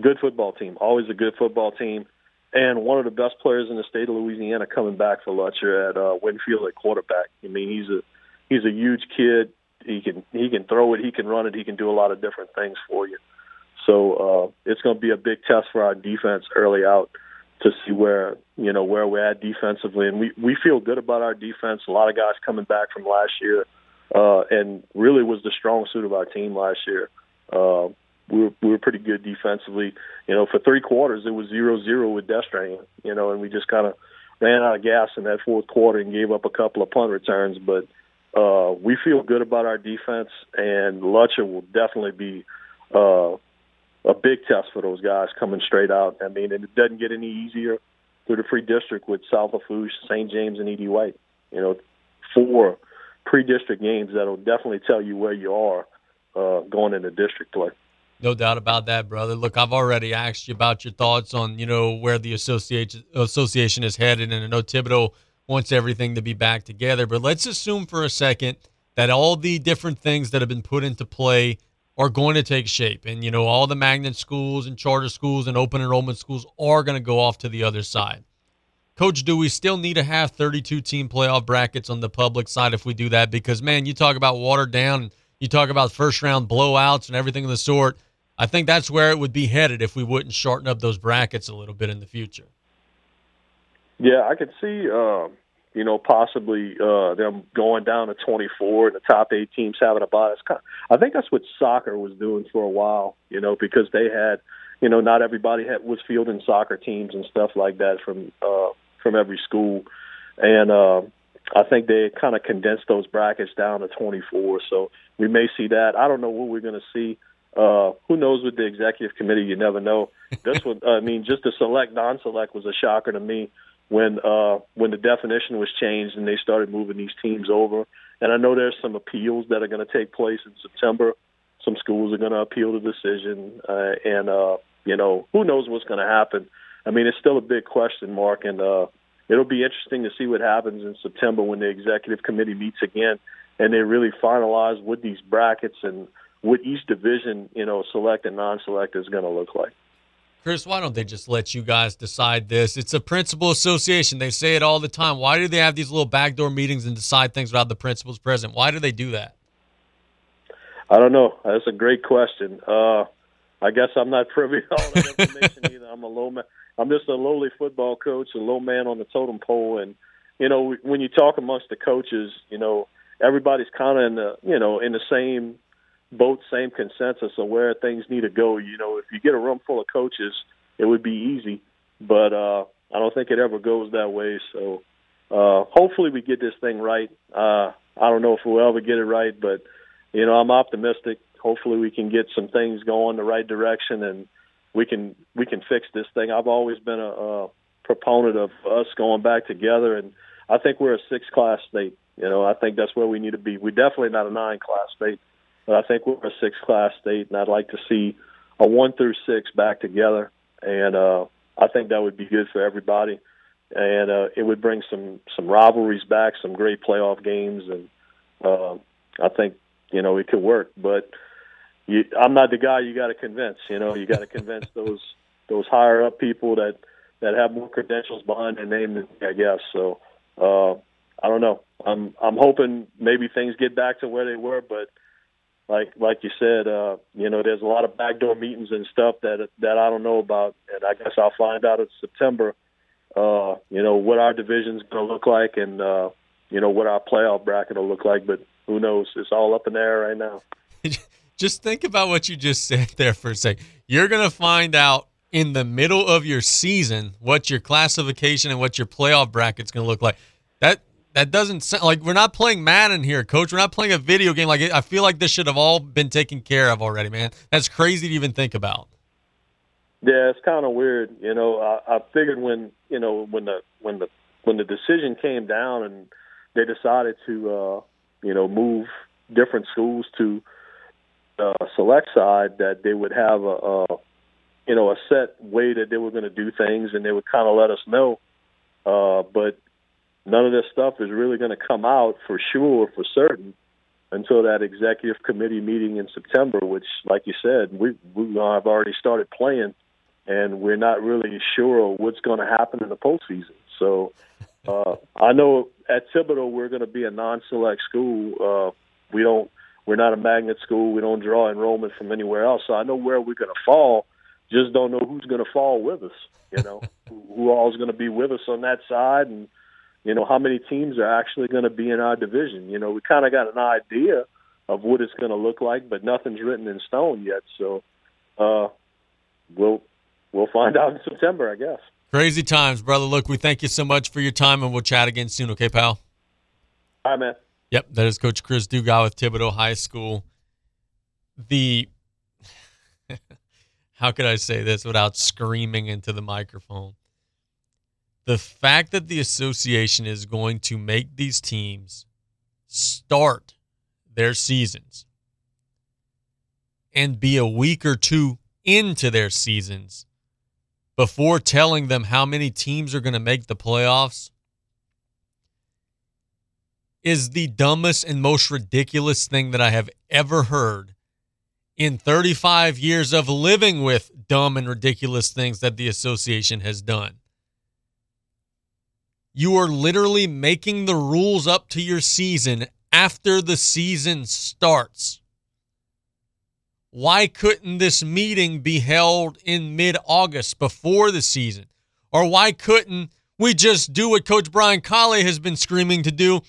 good football team, always a good football team, and one of the best players in the state of Louisiana coming back for Lutcher at uh, Winfield at quarterback. I mean, he's a he's a huge kid. He can he can throw it, he can run it, he can do a lot of different things for you. So uh, it's going to be a big test for our defense early out to see where you know where we're at defensively, and we we feel good about our defense. A lot of guys coming back from last year, uh, and really was the strong suit of our team last year. Uh, we were we were pretty good defensively. You know, for three quarters it was zero zero with Destrehan. You know, and we just kind of ran out of gas in that fourth quarter and gave up a couple of punt returns. But uh, we feel good about our defense, and Lutcher will definitely be uh, a big test for those guys coming straight out. I mean, it doesn't get any easier through the free district with South Lafourche, St. James, and Ed White. You know, four pre-district games that'll definitely tell you where you are uh, going into district play.
No doubt about that, brother. Look, I've already asked you about your thoughts on, you know, where the association association is headed, and I know Thibodaux wants everything to be back together. But let's assume for a second that all the different things that have been put into play are going to take shape, and you know, all the magnet schools and charter schools and open enrollment schools are going to go off to the other side. Coach, do we still need to have 32 team playoff brackets on the public side if we do that? Because man, you talk about watered down, you talk about first round blowouts and everything of the sort I think that's where it would be headed if we wouldn't shorten up those brackets a little bit in the future.
Yeah, I could see, uh, you know, possibly uh, them going down to 24 and the top eight teams having a bye. Kind of, I think that's what soccer was doing for a while, you know, because they had, you know, not everybody had, was fielding soccer teams and stuff like that from uh, from every school, and uh, I think they kind of condensed those brackets down to 24. So we may see that. I don't know what we're going to see uh, who knows with the executive committee? You never know. This one, I mean, just the select, non-select was a shocker to me when uh, when the definition was changed and they started moving these teams over. And I know there's some appeals that are going to take place in September. Some schools are going to appeal the decision, uh, and uh, you know, who knows what's going to happen. I mean, it's still a big question mark, and uh, it'll be interesting to see what happens in September when the executive committee meets again and they really finalize what these brackets and what each division, you know, select and non-select is going to look like.
Chris, why don't they just let you guys decide this? It's a principal association. They say it all the time. Why do they have these little backdoor meetings and decide things without the principals present? Why do they do that?
I don't know. That's a great question. Uh, I guess I'm not privy to all that information either. I'm a low man. I'm just a lowly football coach, a low man on the totem pole, and you know when you talk amongst the coaches, you know everybody's kind of in the you know in the same both same consensus of where things need to go. You know, if you get a room full of coaches, it would be easy, but uh, I don't think it ever goes that way. So uh, hopefully we get this thing right. Uh, I don't know if we'll ever get it right, but you know, I'm optimistic. Hopefully we can get some things going the right direction and we can we can fix this thing. I've always been a, a proponent of us going back together, and I think we're a six class state. You know, I think that's where we need to be. We're definitely not a nine class state. But I think we're a six class state, and I'd like to see a one through six back together. And uh, I think that would be good for everybody, and uh, it would bring some some rivalries back, some great playoff games, and uh, I think you know it could work. But you, I'm not the guy you got to convince. You know, you got to convince those those higher up people that that have more credentials behind their name, I guess. So uh, I don't know. I'm I'm hoping maybe things get back to where they were, but like like you said, uh, you know, there's a lot of backdoor meetings and stuff that that I don't know about, and I guess I'll find out in September. Uh, you know what our division's going to look like, and uh, you know what our playoff bracket will look like. But who knows? It's all up in the air right now.
just think about what you just said there for a sec. You're going to find out in the middle of your season what your classification and what your playoff bracket's going to look like. That that doesn't sound like we're not playing Madden here, coach. We're not playing a video game. Like I feel like this should have all been taken care of already, man. That's crazy to even think about.
Yeah, it's kind of weird. You know, I, I figured when you know when the when the when the decision came down and they decided to uh, you know move different schools to uh, select side that they would have a, a you know a set way that they were going to do things and they would kind of let us know. Uh, but none of this stuff is really going to come out for sure for certain until that executive committee meeting in September, which, like you said, we we have already started playing, and we're not really sure what's going to happen in the postseason. So uh, I know at Thibodaux we're going to be a non-select school. Uh, we don't we're not a magnet school. We don't draw enrollment from anywhere else. So I know where we're going to fall. Just don't know who's going to fall with us. You know, who, who all is going to be with us on that side, and you know how many teams are actually going to be in our division. You know, we kind of got an idea of what it's going to look like, but nothing's written in stone yet. So uh, we'll we'll find out in September, I guess.
Crazy times, brother. Look, we thank you so much for your time, and we'll chat again soon. Okay, pal.
All right, man.
Yep, that is Coach Chris Dugas with Thibodaux High School. The how could I say this without screaming into the microphone? The fact that the association is going to make these teams start their seasons and be a week or two into their seasons before telling them how many teams are going to make the playoffs is the dumbest and most ridiculous thing that I have ever heard in 35 years of living with dumb and ridiculous things that the association has done. You are literally making the rules up to your season after the season starts. Why couldn't this meeting be held in mid August before the season? Or why couldn't we just do what Coach Brian Colley has been screaming to do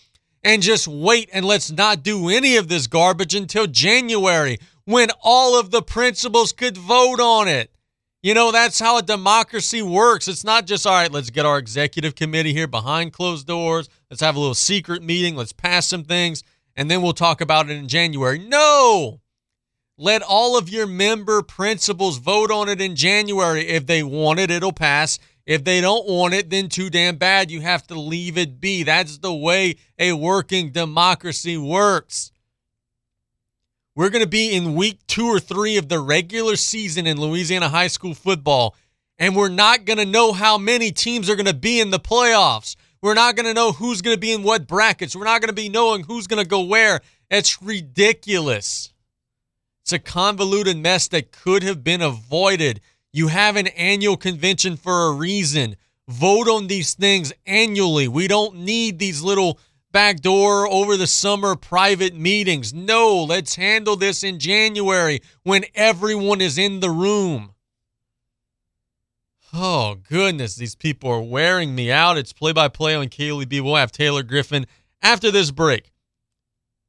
and just wait and let's not do any of this garbage until January when all of the principals could vote on it. You know, that's how a democracy works. It's not just, all right, let's get our executive committee here behind closed doors. Let's have a little secret meeting. Let's pass some things, and then we'll talk about it in January. No! Let all of your member principals vote on it in January. If they want it, it'll pass. If they don't want it, then too damn bad. You have to leave it be. That's the way a working democracy works. We're going to be in week two or three of the regular season in Louisiana high school football, and we're not going to know how many teams are going to be in the playoffs. We're not going to know who's going to be in what brackets. We're not going to be knowing who's going to go where. It's ridiculous. It's a convoluted mess that could have been avoided you have an annual convention for a reason. Vote on these things annually. We don't need these little backdoor over the summer private meetings. No, let's handle this in January when everyone is in the room. Oh, goodness. These people are wearing me out. It's play by play on KLEB. We'll have Taylor Griffin after this break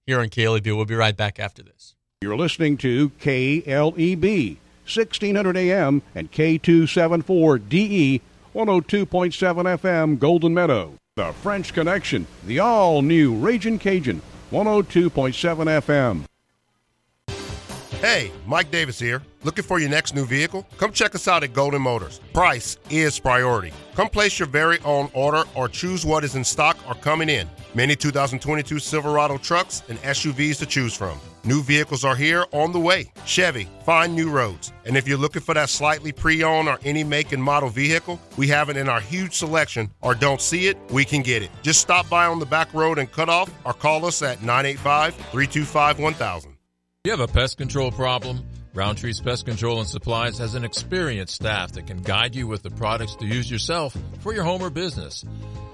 here on KLEB. We'll be right back after this.
You're listening to KLEB 1600 AM and K274DE 102.7 FM Golden Meadow. The French Connection, the all new Raging Cajun 102.7 FM.
Hey, Mike Davis here. Looking for your next new vehicle? Come check us out at Golden Motors. Price is priority. Come place your very own order or choose what is in stock or coming in. Many 2022 Silverado trucks and SUVs to choose from. New vehicles are here on the way. Chevy, find new roads. And if you're looking for that slightly pre owned or any make and model vehicle, we have it in our huge selection, or don't see it, we can get it. Just stop by on the back road and Cut Off, or call us at 985 325 1000.
You have a pest control problem? Roundtree's Pest Control and Supplies has an experienced staff that can guide you with the products to use yourself for your home or business.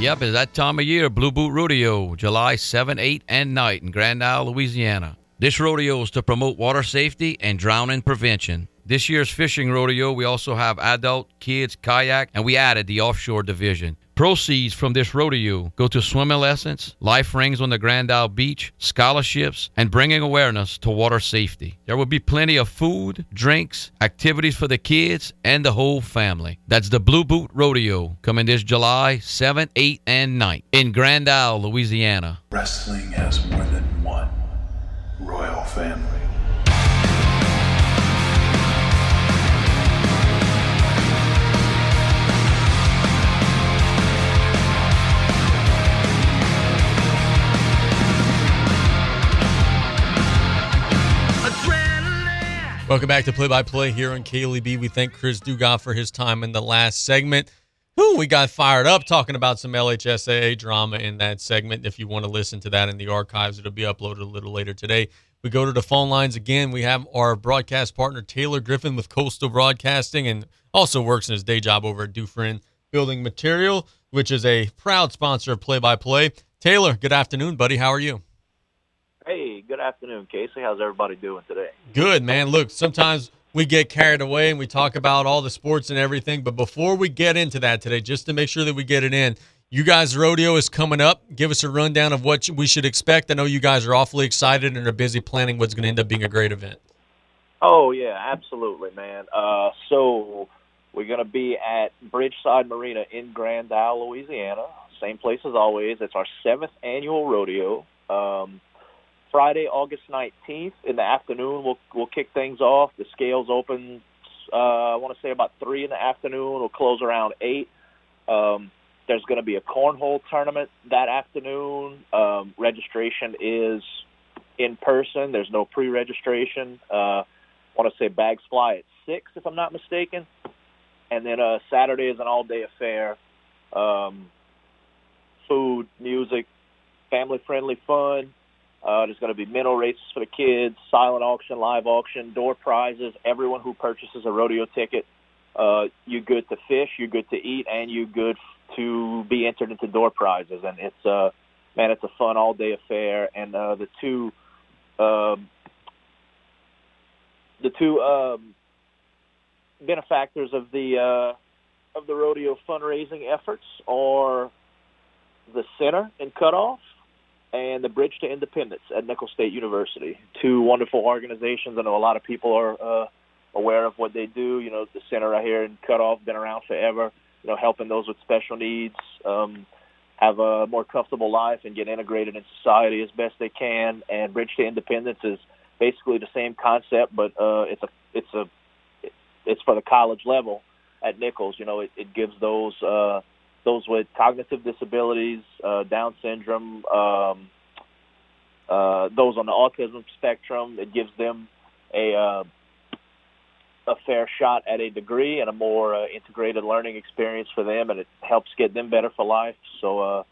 Yep, it's that time of year, Blue Boot Rodeo, July 7, 8, and night in Grand Isle, Louisiana. This rodeo is to promote water safety and drowning prevention. This year's fishing rodeo, we also have adult, kids, kayak, and we added the offshore division. Proceeds from this rodeo go to swimming lessons, life rings on the Grand Isle Beach, scholarships, and bringing awareness to water safety. There will be plenty of food, drinks, activities for the kids and the whole family. That's the Blue Boot Rodeo coming this July 7, 8, and 9 in Grand Isle, Louisiana.
Wrestling has more than one royal family.
Welcome back to Play by Play here on KLEB. We thank Chris Dugas for his time in the last segment. Whew, we got fired up talking about some LHSAA drama in that segment. If you want to listen to that in the archives, it'll be uploaded a little later today. We go to the phone lines again. We have our broadcast partner, Taylor Griffin with Coastal Broadcasting, and also works in his day job over at Dufrene Building Material, which is a proud sponsor of Play by Play. Taylor, good afternoon, buddy. How are you?
Good afternoon, Casey. How's everybody doing today?
Good, man. Look, sometimes we get carried away and we talk about all the sports and everything, but before we get into that today, just to make sure that we get it in, you guys' rodeo is coming up. Give us a rundown of what we should expect. I know you guys are awfully excited and are busy planning what's going to end up being a great event.
Oh yeah, absolutely, man. Uh, so we're going to be at Bridgeside Marina in Grand Isle, Louisiana. Same place as always. It's our seventh annual rodeo. Um, Friday, August 19th in the afternoon, we'll we'll kick things off. The scales open. Uh, I want to say about three in the afternoon. We'll close around eight. Um, there's going to be a cornhole tournament that afternoon. Um, registration is in person. There's no pre-registration. Uh, I want to say bags fly at six, if I'm not mistaken. And then uh, Saturday is an all-day affair. Um, food, music, family-friendly fun. Uh, there's going to be minnow races for the kids, silent auction, live auction, door prizes. Everyone who purchases a rodeo ticket, uh, you good to fish, you're good to eat, and you're good to be entered into door prizes. And it's uh, man, it's a fun all day affair. And uh, the two, um, the two um, benefactors of the uh, of the rodeo fundraising efforts are the center and Cut Off and the Bridge to Independence at Nicholls State University. Two wonderful organizations. I know a lot of people are uh, aware of what they do. You know, the center right here in Cut Off been around forever. You know, helping those with special needs um, have a more comfortable life and get integrated in society as best they can. And Bridge to Independence is basically the same concept, but uh, it's a it's a it's for the college level at Nicholls. You know, it, it gives those uh, those with cognitive disabilities, uh, Down syndrome, um, uh, those on the autism spectrum. It gives them a uh, a fair shot at a degree and a more uh, integrated learning experience for them, and it helps get them better for life. So, uh,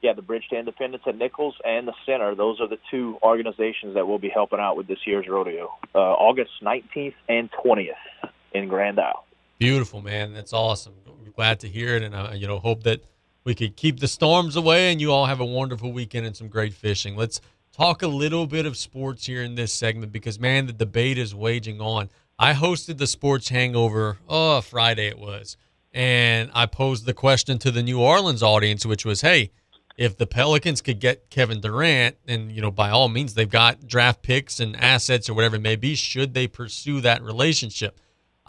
yeah, the Bridge to Independence at Nicholls and the Center; those are the two organizations that will be helping out with this year's rodeo, uh, August 19th and 20th in Grand Isle.
Beautiful, man. That's awesome. glad to hear it, and uh, you know, hope that we could keep the storms away, and you all have a wonderful weekend and some great fishing. Let's talk a little bit of sports here in this segment because, man, the debate is waging on. I hosted the Sports Hangover. Oh, Friday it was, and I posed the question to the New Orleans audience, which was, "Hey, if the Pelicans could get Kevin Durant, and you know, by all means, they've got draft picks and assets or whatever it may be, should they pursue that relationship?"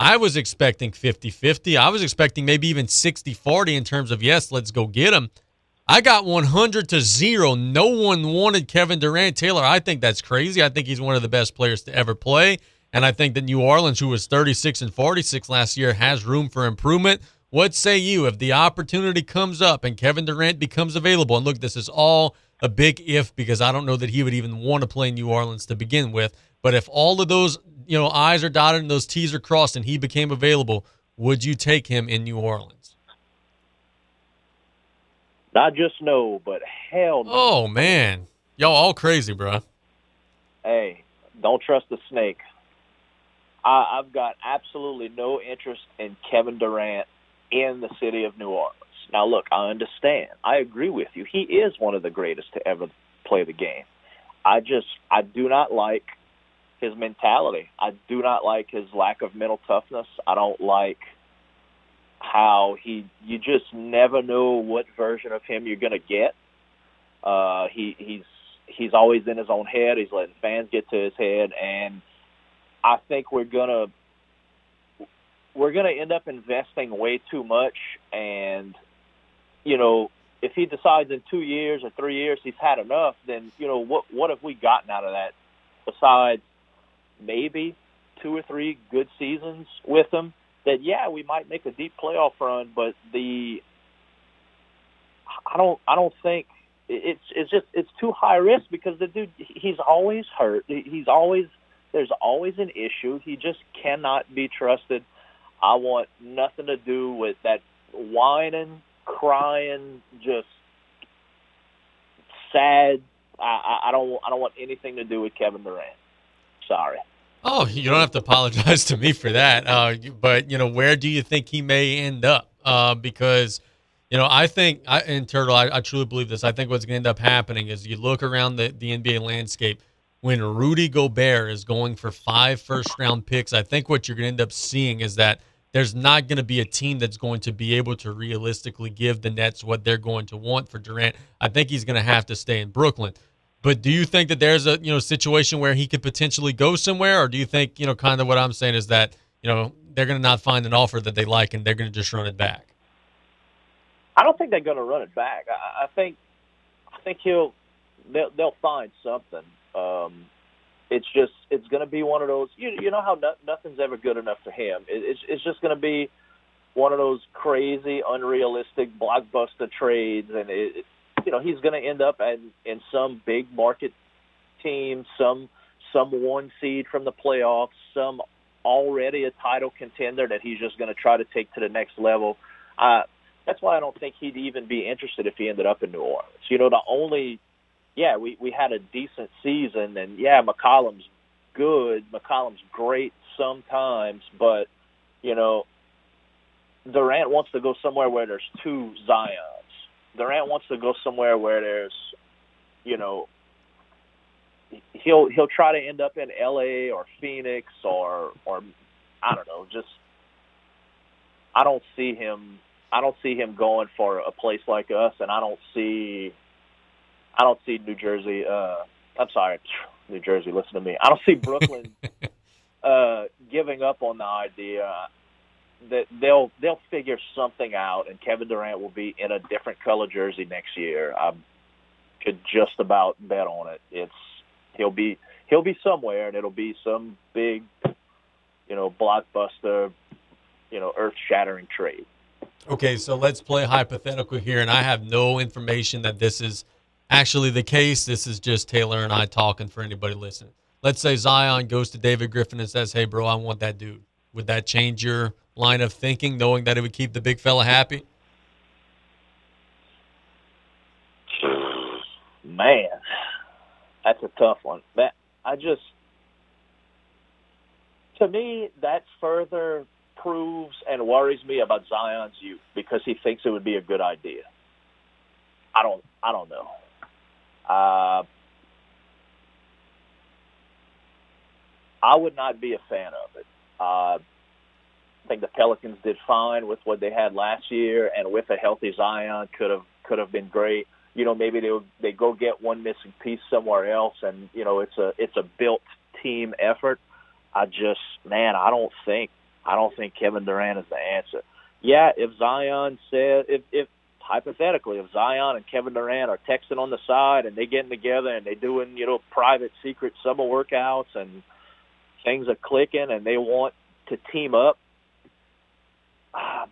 I was expecting 50 50. I was expecting maybe even 60 40 in terms of, yes, let's go get him. I got 100 to 0. No one wanted Kevin Durant. Taylor, I think that's crazy. I think he's one of the best players to ever play. And I think that New Orleans, who was 36 and 46 last year, has room for improvement. What say you if the opportunity comes up and Kevin Durant becomes available? And look, this is all a big if because I don't know that he would even want to play New Orleans to begin with. But if all of those, you know, I's are dotted and those T's are crossed and he became available, would you take him in New Orleans?
Not just no, but hell no.
Oh man. Y'all all crazy, bro.
Hey, don't trust the snake. I, I've got absolutely no interest in Kevin Durant in the city of New Orleans. Now, look, I understand. I agree with you. He is one of the greatest to ever play the game. I just, I do not like his mentality. I do not like his lack of mental toughness. I don't like how he, you just never know what version of him you're to get. Uh, he, he's, he's always in his own head. He's letting fans get to his head, and I think we're gonna we're gonna end up investing way too much. And you know, if he decides in two years or three years he's had enough, then you know what what have we gotten out of that besides maybe two or three good seasons with him? That yeah, we might make a deep playoff run, but the I don't I don't think it's it's just it's too high risk because the dude he's always hurt. He's always there's always an issue. He just cannot be trusted. I want nothing to do with that whining, crying, just sad. I, I don't I don't want anything to do with Kevin Durant. Sorry.
Oh, you don't have to apologize to me for that. Uh, but you know, where do you think he may end up? Uh, because you know, I think, I, and Turtle, I, I truly believe this. I think what's going to end up happening is you look around the, the NBA landscape when Rudy Gobert is going for five first round picks. I think what you're going to end up seeing is that there's not going to be a team that's going to be able to realistically give the Nets what they're going to want for Durant. I think he's going to have to stay in Brooklyn. But do you think that there's a you know situation where he could potentially go somewhere, or do you think you know kind of what I'm saying is that you know they're going to not find an offer that they like and they're going to just run it back?
I don't think they're going to run it back. I, I think I think he'll they'll, they'll find something. Um, it's just it's going to be one of those. You you know how no, nothing's ever good enough for him. It, it's it's just going to be one of those crazy, unrealistic blockbuster trades, and it, you know he's going to end up in in some big market team, some some one seed from the playoffs, some already a title contender that he's just going to try to take to the next level. Uh, that's why I don't think he'd even be interested if he ended up in New Orleans. You know, the only, yeah, we we had a decent season, and yeah, McCollum's good. McCollum's great sometimes, but you know, Durant wants to go somewhere where there's two Zions. Durant wants to go somewhere where there's, you know, he'll he'll try to end up in L.A. or Phoenix or or I don't know. Just I don't see him I don't see him going for a place like us, and I don't see, I don't see New Jersey. Uh, I'm sorry, New Jersey. Listen to me. I don't see Brooklyn uh, giving up on the idea that they'll they'll figure something out, and Kevin Durant will be in a different color jersey next year. I could just about bet on it. It's he'll be he'll be somewhere, and it'll be some big, you know, blockbuster, you know, earth shattering trade.
Okay, so let's play hypothetical here, and I have no information that this is actually the case. This is just Taylor and I talking for anybody listening. Let's say Zion goes to David Griffin and says, "Hey, bro, I want that dude." Would that change your line of thinking, knowing that it would keep the big fella happy?
Man, that's a tough one. That I just, to me, that further proves and worries me about Zion's youth because he thinks it would be a good idea. I don't. I don't know. Uh, I would not be a fan of it. Uh, I think the Pelicans did fine with what they had last year, and with a healthy Zion, could have could have been great. You know, maybe they they go get one missing piece somewhere else, and you know, it's a it's a built team effort. I just, man, I don't think I don't think Kevin Durant is the answer. Yeah, if Zion said, if, if hypothetically, if Zion and Kevin Durant are texting on the side and they getting together and they doing, you know, private secret summer workouts and things are clicking and they want to team up, uh,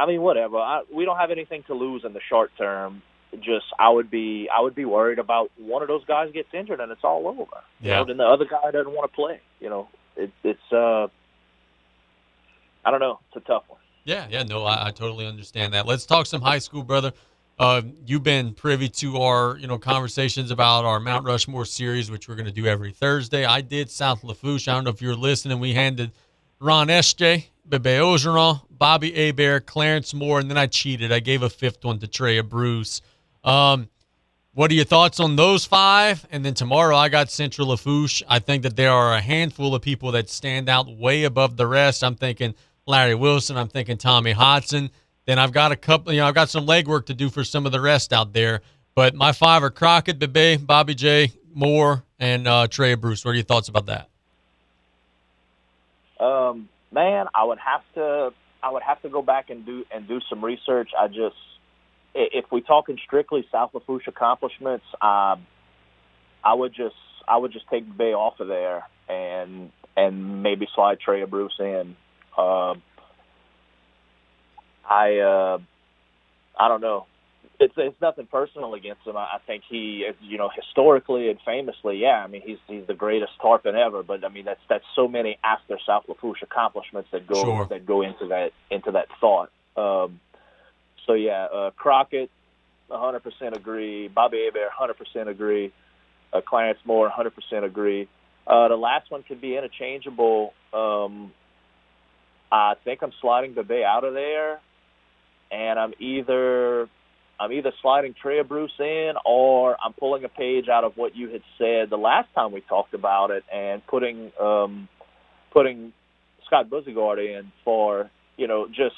I mean, whatever. I, we don't have anything to lose in the short term. Just I would be I would be worried about one of those guys gets injured and it's all over. You
Yeah.
know, then the other guy doesn't want to play. You know, it, it's uh, I don't know. It's a tough one.
Yeah, yeah, no, I, I totally understand that. Let's talk some high school, brother. Uh, you've been privy to our, you know, conversations about our Mount Rushmore series, which we're going to do every Thursday. I did South Lafourche. I don't know if you're listening. We handed Ron Este, Bebe Ogeron, Bobby Abear, Clarence Moore, and then I cheated. I gave a fifth one to Treya Bruce. Um, what are your thoughts on those five? And then tomorrow I got Central Lafourche. I think that there are a handful of people that stand out way above the rest. I'm thinking Larry Wilson. I'm thinking Tommy Hodson. Then I've got a couple, you know, I've got some legwork to do for some of the rest out there. But my five are Crockett, Bebe, Bobby J, Moore, and uh, Trey Bruce. What are your thoughts about that?
Um, man, I would have to I would have to go back and do and do some research. I just if we're talking strictly South Lafourche accomplishments, um, I would just I would just take Bay off of there and and maybe slide Trey Bruce in. Um, I uh, I don't know. It's it's nothing personal against him. I, I think he, you know, historically and famously, yeah. I mean, he's he's the greatest tarpon ever. But I mean, that's that's so many after South Lafourche accomplishments that go
Sure.
that go into that into that thought. Um, so yeah, uh, Crockett, 100% agree. Bobby Abear, 100% agree. Uh, Clarence Moore, 100% agree. Uh, the last one could be interchangeable. Um, I think I'm sliding the Bay out of there, and I'm either I'm either sliding Trey Bruce in, or I'm pulling a page out of what you had said the last time we talked about it, and putting um, putting Scott Buzigard in for you know just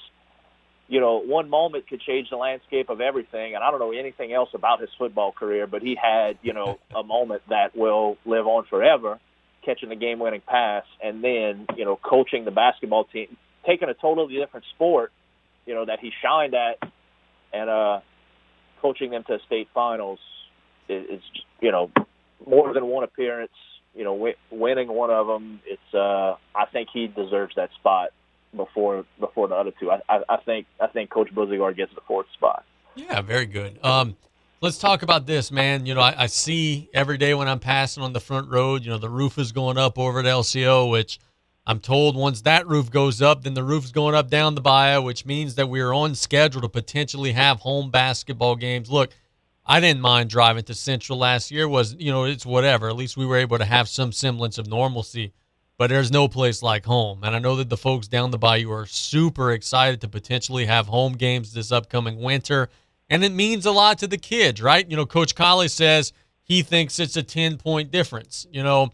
you know one moment could change the landscape of everything, and I don't know anything else about his football career, but he had you know a moment that will live on forever, catching the game-winning pass, and then you know coaching the basketball team, taking a totally different sport, you know that he shined at, and uh, coaching them to state finals is, is you know more than one appearance. You know, wi- winning one of them. It's uh, I think he deserves that spot before before the other two. I I, I think I think Coach Buzigard gets the fourth spot.
Yeah, very good. Um, let's talk about this, man. You know, I, I see every day when I'm passing on the front road, you know, the roof is going up over at LCO, which I'm told once that roof goes up, then the roof's going up down the bayou, which means that we are on schedule to potentially have home basketball games. Look, I didn't mind driving to Central last year. Was you know, it's whatever. At least we were able to have some semblance of normalcy. But there's no place like home, and I know that the folks down the bayou are super excited to potentially have home games this upcoming winter, and it means a lot to the kids, right? You know, Coach Colley says he thinks it's a ten point difference. You know,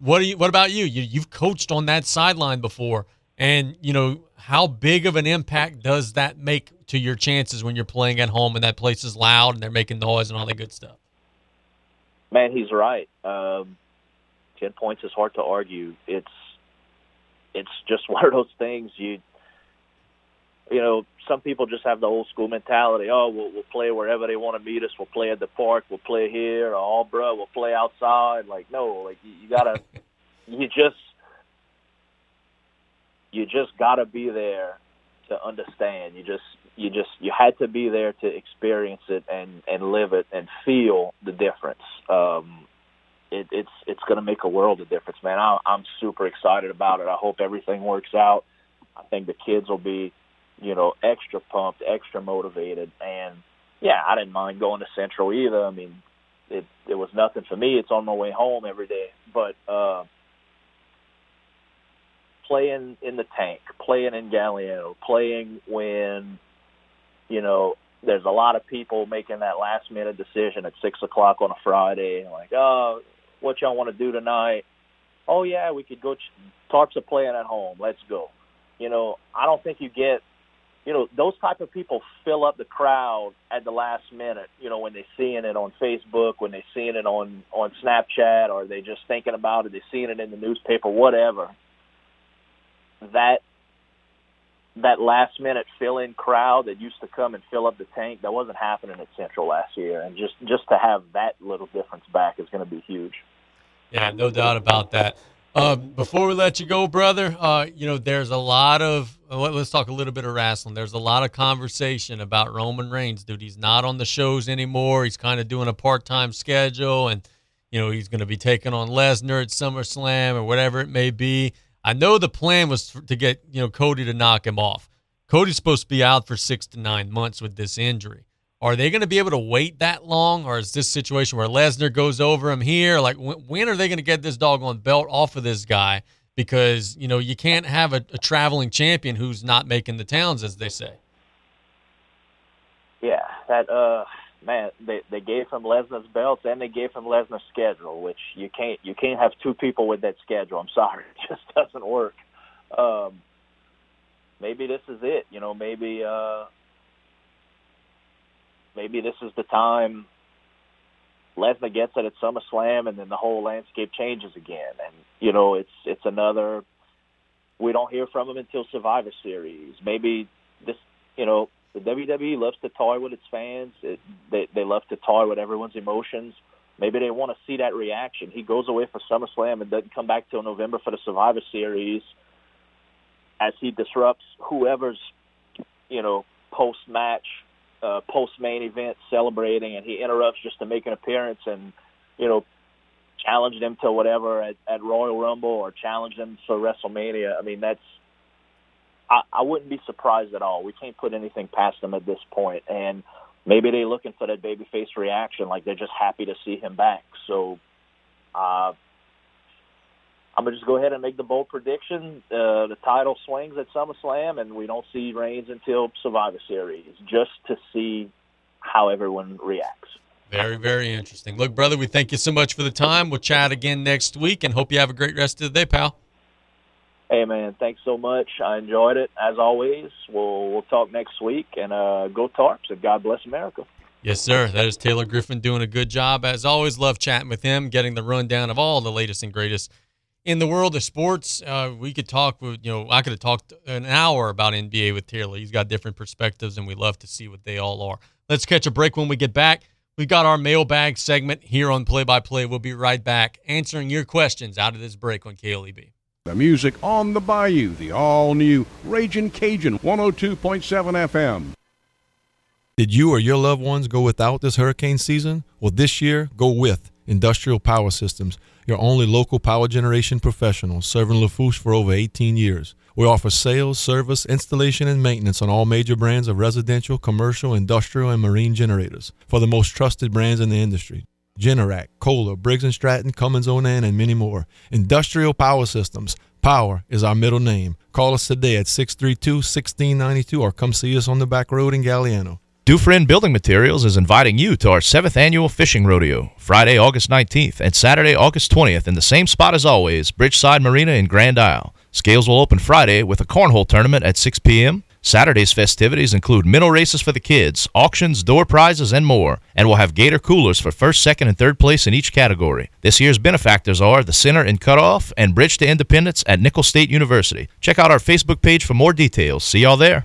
what do you? What about you? you you've coached on that sideline before, and you know how big of an impact does that make to your chances when you're playing at home and that place is loud and they're making noise and all that good stuff?
Man, he's right. Um, Ten points is hard to argue. It's it's just one of those things you you know, some people just have the old school mentality. Oh, we'll, we'll play wherever they want to meet us. We'll play at the park. We'll play here. Or, oh, bro, we'll play outside. Like, no, like you, you gotta, you just, you just gotta be there to understand. You just, you just, you had to be there to experience it and and live it and feel the difference. Um, it, it's it's going to make a world of difference, man. I, I'm super excited about it. I hope everything works out. I think the kids will be, you know, extra pumped, extra motivated, and yeah, I didn't mind going to Central either. I mean, it it was nothing for me. It's on my way home every day, but uh, playing in the tank, playing in Galliano, playing when, you know, there's a lot of people making that last minute decision at six o'clock on a Friday, like, oh, what y'all want to do tonight? Oh yeah, we could go. Ch- Tarps are playing at home. Let's go. You know, I don't think you get, you know, those type of people fill up the crowd at the last minute. You know, when they're seeing it on Facebook, when they're seeing it on on Snapchat, or they're just thinking about it, they're seeing it in the newspaper, whatever. That that last minute fill in crowd that used to come and fill up the tank that wasn't happening at Central last year, and just just to have that little difference back is going to be huge.
Yeah, no doubt about that. Uh, before we let you go, brother, uh, you know, there's a lot of, uh, let- let's talk a little bit of wrestling. There's a lot of conversation about Roman Reigns, dude. He's not on the shows anymore. He's kind of doing a part time schedule, and, you know, he's going to be taking on Lesnar at SummerSlam or whatever it may be. I know the plan was to get, you know, Cody to knock him off. Cody's supposed to be out for six to nine months with this injury. Are they going to be able to wait that long, or is this situation where Lesnar goes over him here? Like, when, when are they going to get this doggone belt off of this guy? Because you know you can't have a, a traveling champion who's not making the towns, as they say.
Yeah, that uh man, they they gave him Lesnar's belts and they gave him Lesnar's schedule, which you can't you can't have two people with that schedule. I'm sorry, it just doesn't work. Um maybe this is it, you know, maybe uh maybe this is the time Lesnar gets it at SummerSlam and then the whole landscape changes again. And you know, it's it's another we don't hear from him until Survivor Series. Maybe this, you know, the WWE loves to toy with its fans. It, they they love to toy with everyone's emotions. Maybe they want to see that reaction. He goes away for SummerSlam and doesn't come back till November for the Survivor Series, as he disrupts whoever's, you know, post match, uh, post main event celebrating, and he interrupts just to make an appearance and, you know, challenge them to whatever at, at Royal Rumble or challenge them for WrestleMania. I mean, that's I, I wouldn't be surprised at all. We can't put anything past them at this point, and maybe they're looking for that babyface reaction, like they're just happy to see him back. So, uh, I'm gonna just go ahead and make the bold prediction: uh, the title swings at SummerSlam, and we don't see Reigns until Survivor Series, just to see how everyone reacts.
Very, very interesting. Look, brother, we thank you so much for the time. We'll chat again next week, and hope you have a great rest of the day, pal.
Hey man, thanks so much. I enjoyed it as always. We'll we'll talk next week and uh, go Tarps and God bless America.
Yes, sir. That is Taylor Griffin doing a good job. As always, love chatting with him, getting the rundown of all the latest and greatest in the world of sports. Uh, we could talk with, you know, I could have talked an hour about NBA with Taylor. He's got different perspectives, and we love to see what they all are. Let's catch a break when we get back. We've got our mailbag segment here on Play by Play. We'll be right back answering your questions out of this break on KLEB.
The music on the Bayou, the all new Raging Cajun 102.7 FM.
Did you or your loved ones go without this hurricane season? Well, this year, go with Industrial Power Systems, your only local power generation professional serving Lafourche for over 18 years. We offer sales, service, installation, and maintenance on all major brands of residential, commercial, industrial, and marine generators for the most trusted brands in the industry. Generac, Kohler, Briggs & Stratton, Cummins Onan, and many more. Industrial Power Systems. Power is our middle name. Call us today at 632-1692 or come see us on the back road in Galliano.
Dufrene Building Materials is inviting you to our seventh annual fishing rodeo, Friday, August 19th and Saturday, August 20th, in the same spot as always, Bridgeside Marina in Grand Isle. Scales will open Friday with a cornhole tournament at 6 p.m. Saturday's festivities include minnow races for the kids, auctions, door prizes, and more, and we'll have gator coolers for first, second, and third place in each category. This year's benefactors are the Center in Cut Off and Bridge to Independence at Nicholls State University. Check out our Facebook page for more details. See y'all there.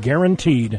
guaranteed.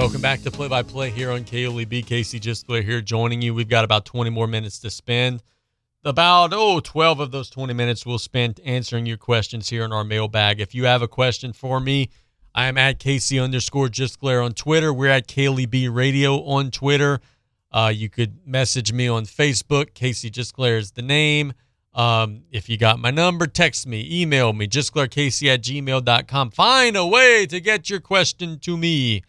Welcome back to Play by Play here on KLEB. Casey Gisclair here joining you. We've got about 20 more minutes to spend. about oh 12 of those 20 minutes we'll spend answering your questions here in our mailbag. If you have a question for me i am at casey underscore glare on twitter. We're at KLEB radio on twitter. Uh, you could message me on facebook. Casey glare is the name. Um, if you got my number text me email me justglarecasey at gmail.com find a way to get your question to me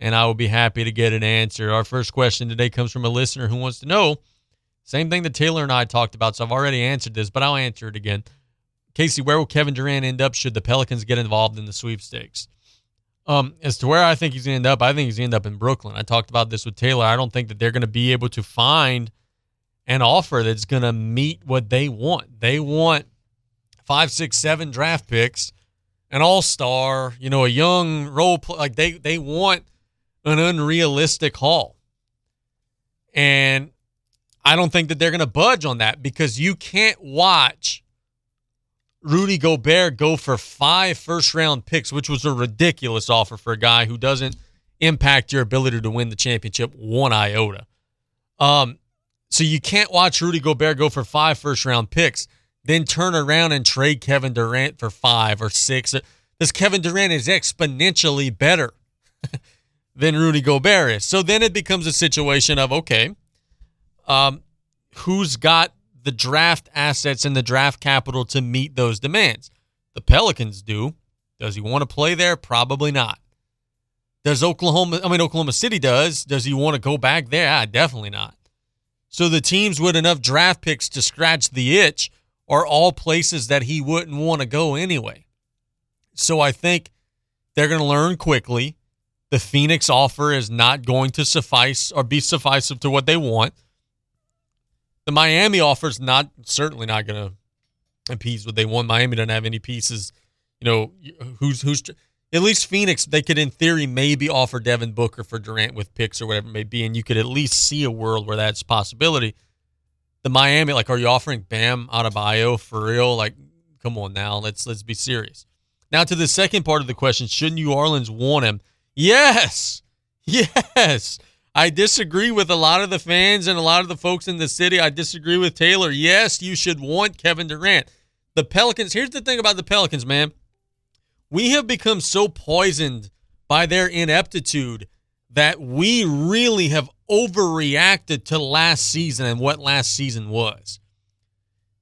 and i will be happy to get an answer our first question today comes from a listener who wants to know same thing that Taylor and I talked about, so I've already answered this, but I'll answer it again. Casey, where will Kevin Durant end up should the Pelicans get involved in the sweepstakes? Um, as to where I think he's going to end up, I think he's going to end up in Brooklyn. I talked about this with Taylor. I don't think that they're going to be able to find an offer that's going to meet what they want. They want five, six, seven draft picks, an all star, you know, a young role play. Like they, they want an unrealistic haul. And I don't think that they're going to budge on that because you can't watch Rudy Gobert go for five first round picks, which was a ridiculous offer for a guy who doesn't impact your ability to win the championship one iota. Um, so you can't watch Rudy Gobert go for five first round picks, then turn around and trade Kevin Durant for five or six. This Kevin Durant is exponentially better than Rudy Gobert is. So then it becomes a situation of okay, um, who's got the draft assets and the draft capital to meet those demands? The Pelicans do. Does he want to play there? Probably not. Does Oklahoma, I mean, Oklahoma City does. Does he want to go back there? Ah, definitely not. So the teams with enough draft picks to scratch the itch are all places that he wouldn't want to go anyway. So I think they're going to learn quickly. The Phoenix offer is not going to suffice or be sufficient to what they want. The Miami offer is not certainly not going to appease what they want. Miami doesn't have any pieces. You know, who's who's at least Phoenix. They could, in theory, maybe offer Devin Booker for Durant with picks or whatever it may be, and you could at least see a world where that's possibility. The Miami, like, are you offering Bam Adebayo for real? Like, come on now, let's let's be serious. Now to the second part of the question: Should New Orleans want him? Yes, yes. I disagree with a lot of the fans and a lot of the folks in the city. I disagree with Taylor. Yes, you should want Kevin Durant. The Pelicans, here's the thing about the Pelicans, man. We have become so poisoned by their ineptitude that we really have overreacted to last season and what last season was.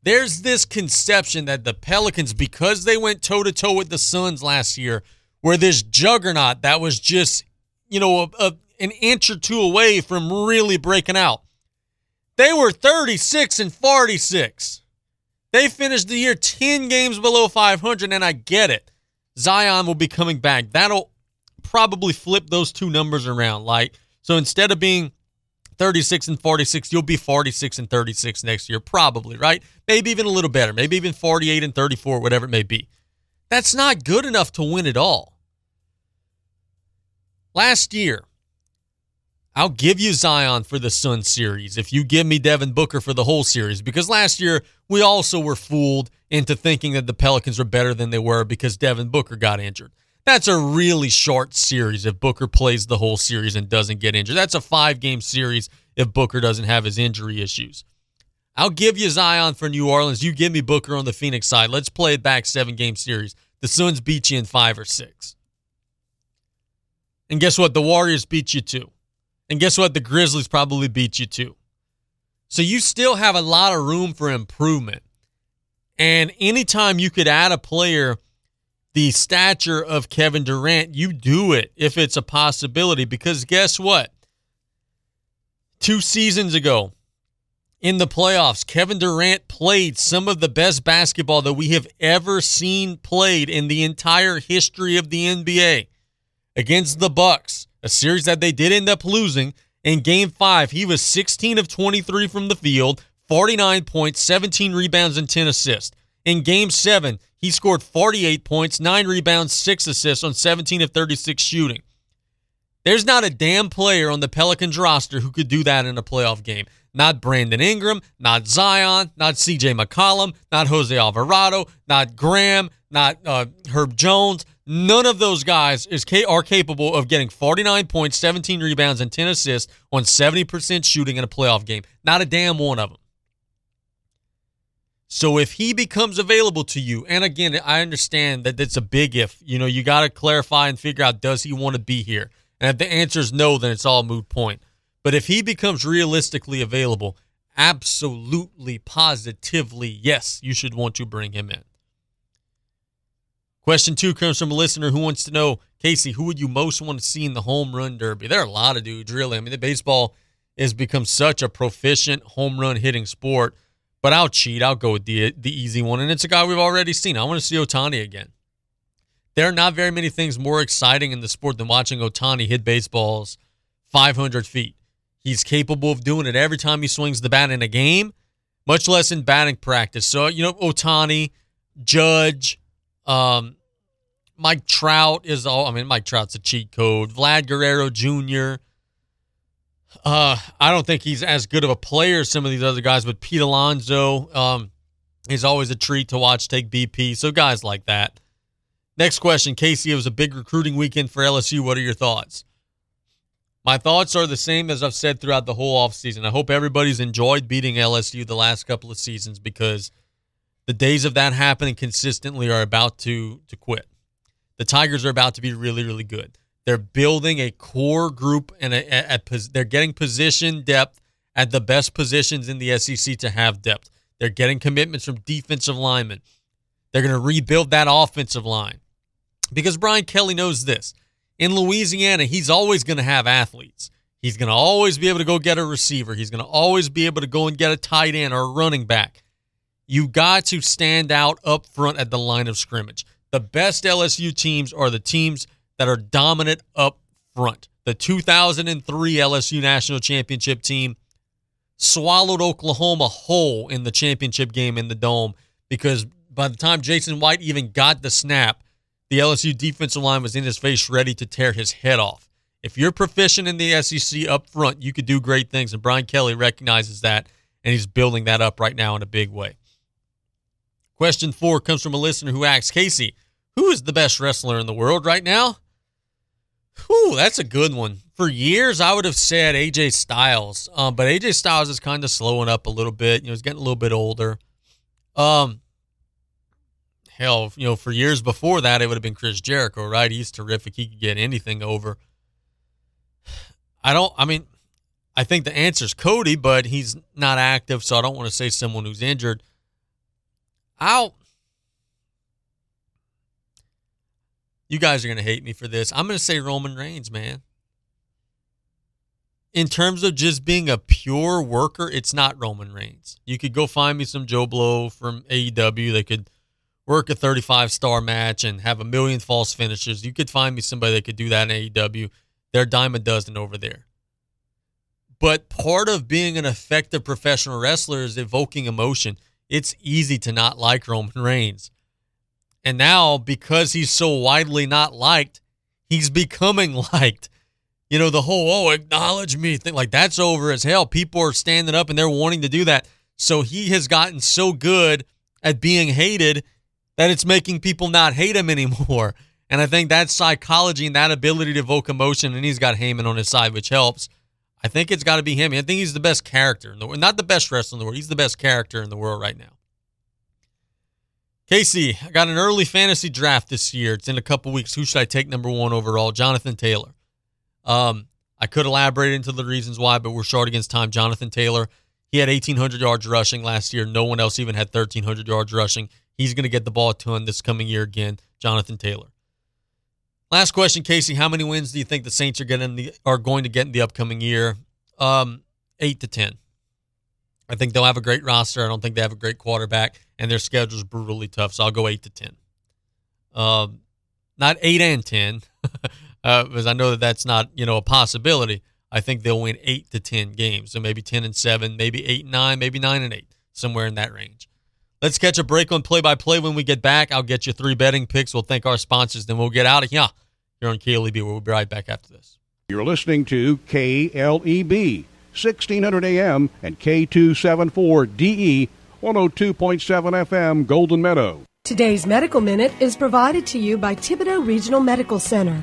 There's this conception that the Pelicans, because they went toe to toe with the Suns last year, were this juggernaut that was just, you know, a, a an inch or two away from really breaking out. They were 36 and 46. They finished the year 10 games below 500, and I get it. Zion will be coming back. That'll probably flip those two numbers around. Like, so instead of being 36 and 46, you'll be 46 and 36 next year, probably, right? Maybe even a little better. Maybe even 48 and 34, whatever it may be. That's not good enough to win it all. Last year, I'll give you Zion for the Sun series if you give me Devin Booker for the whole series. Because last year, we also were fooled into thinking that the Pelicans were better than they were because Devin Booker got injured. That's a really short series if Booker plays the whole series and doesn't get injured. That's a five game series if Booker doesn't have his injury issues. I'll give you Zion for New Orleans. You give me Booker on the Phoenix side. Let's play it back seven game series. The Suns beat you in five or six. And guess what? The Warriors beat you too. And guess what? The Grizzlies probably beat you too. So you still have a lot of room for improvement. And anytime you could add a player the stature of Kevin Durant, you do it if it's a possibility. Because guess what? Two seasons ago in the playoffs, Kevin Durant played some of the best basketball that we have ever seen played in the entire history of the NBA against the Bucks a series that they did end up losing. In game five, he was 16 of 23 from the field, 49 points, 17 rebounds, and 10 assists. In game seven, he scored 48 points, 9 rebounds, 6 assists on 17 of 36 shooting. There's not a damn player on the Pelicans roster who could do that in a playoff game. Not Brandon Ingram, not Zion, not CJ McCollum, not Jose Alvarado, not Graham, not uh, Herb Jones, None of those guys is are capable of getting 49 points, 17 rebounds, and 10 assists on 70% shooting in a playoff game. Not a damn one of them. So if he becomes available to you, and again, I understand that it's a big if. You know, you got to clarify and figure out does he want to be here? And if the answer is no, then it's all moot point. But if he becomes realistically available, absolutely, positively, yes, you should want to bring him in. Question two comes from a listener who wants to know, Casey, who would you most want to see in the home run derby? There are a lot of dudes, really. I mean, the baseball has become such a proficient home run hitting sport. But I'll cheat. I'll go with the the easy one, and it's a guy we've already seen. I want to see Ohtani again. There are not very many things more exciting in the sport than watching Ohtani hit baseballs 500 feet. He's capable of doing it every time he swings the bat in a game, much less in batting practice. So you know, Ohtani, Judge, um, Mike Trout is all. I mean, Mike Trout's a cheat code. Vlad Guerrero Jr. Uh, I don't think he's as good of a player as some of these other guys, but Pete Alonso um, is always a treat to watch take BP. So guys like that. Next question, Casey. It was a big recruiting weekend for LSU. What are your thoughts? My thoughts are the same as I've said throughout the whole offseason. I hope everybody's enjoyed beating LSU the last couple of seasons because the days of that happening consistently are about to to quit. The Tigers are about to be really, really good. They're building a core group and a, a, a, they're getting position depth at the best positions in the SEC to have depth. They're getting commitments from defensive linemen. They're going to rebuild that offensive line because Brian Kelly knows this. In Louisiana, he's always going to have athletes. He's going to always be able to go get a receiver. He's going to always be able to go and get a tight end or a running back. You got to stand out up front at the line of scrimmage. The best LSU teams are the teams that are dominant up front. The 2003 LSU National Championship team swallowed Oklahoma whole in the championship game in the Dome because by the time Jason White even got the snap, the LSU defensive line was in his face ready to tear his head off. If you're proficient in the SEC up front, you could do great things, and Brian Kelly recognizes that, and he's building that up right now in a big way. Question four comes from a listener who asks Casey, who is the best wrestler in the world right now? Whew, that's a good one. For years, I would have said AJ Styles, um, but AJ Styles is kind of slowing up a little bit. You know, he's getting a little bit older. Um, hell, you know, for years before that, it would have been Chris Jericho, right? He's terrific. He could get anything over. I don't. I mean, I think the answer is Cody, but he's not active, so I don't want to say someone who's injured. I'll You guys are going to hate me for this. I'm going to say Roman Reigns, man. In terms of just being a pure worker, it's not Roman Reigns. You could go find me some Joe Blow from AEW. They could work a 35 star match and have a million false finishes. You could find me somebody that could do that in AEW. They're dime a dozen over there. But part of being an effective professional wrestler is evoking emotion. It's easy to not like Roman Reigns. And now, because he's so widely not liked, he's becoming liked. You know, the whole, oh, acknowledge me thing, like that's over as hell. People are standing up and they're wanting to do that. So he has gotten so good at being hated that it's making people not hate him anymore. And I think that psychology and that ability to evoke emotion, and he's got Heyman on his side, which helps. I think it's got to be him. I think he's the best character in the world. Not the best wrestler in the world. He's the best character in the world right now. Casey, I got an early fantasy draft this year. It's in a couple weeks. Who should I take number one overall? Jonathan Taylor. Um, I could elaborate into the reasons why, but we're short against time. Jonathan Taylor, he had 1,800 yards rushing last year. No one else even had 1,300 yards rushing. He's going to get the ball a ton this coming year again. Jonathan Taylor. Last question, Casey. How many wins do you think the Saints are getting the, are going to get in the upcoming year? Um, eight to ten. I think they'll have a great roster. I don't think they have a great quarterback, and their schedule is brutally tough. So I'll go eight to ten. Um, not eight and ten, uh, because I know that that's not you know a possibility. I think they'll win eight to ten games, so maybe ten and seven, maybe eight and nine, maybe nine and eight, somewhere in that range. Let's catch a break on play by play. When we get back, I'll get you three betting picks. We'll thank our sponsors, then we'll get out of here. You're on KLEB. We'll be right back after this.
You're listening to KLEB. 1600 AM and K274DE 102.7 FM Golden Meadow.
Today's Medical Minute is provided to you by Thibodaux Regional Medical Center.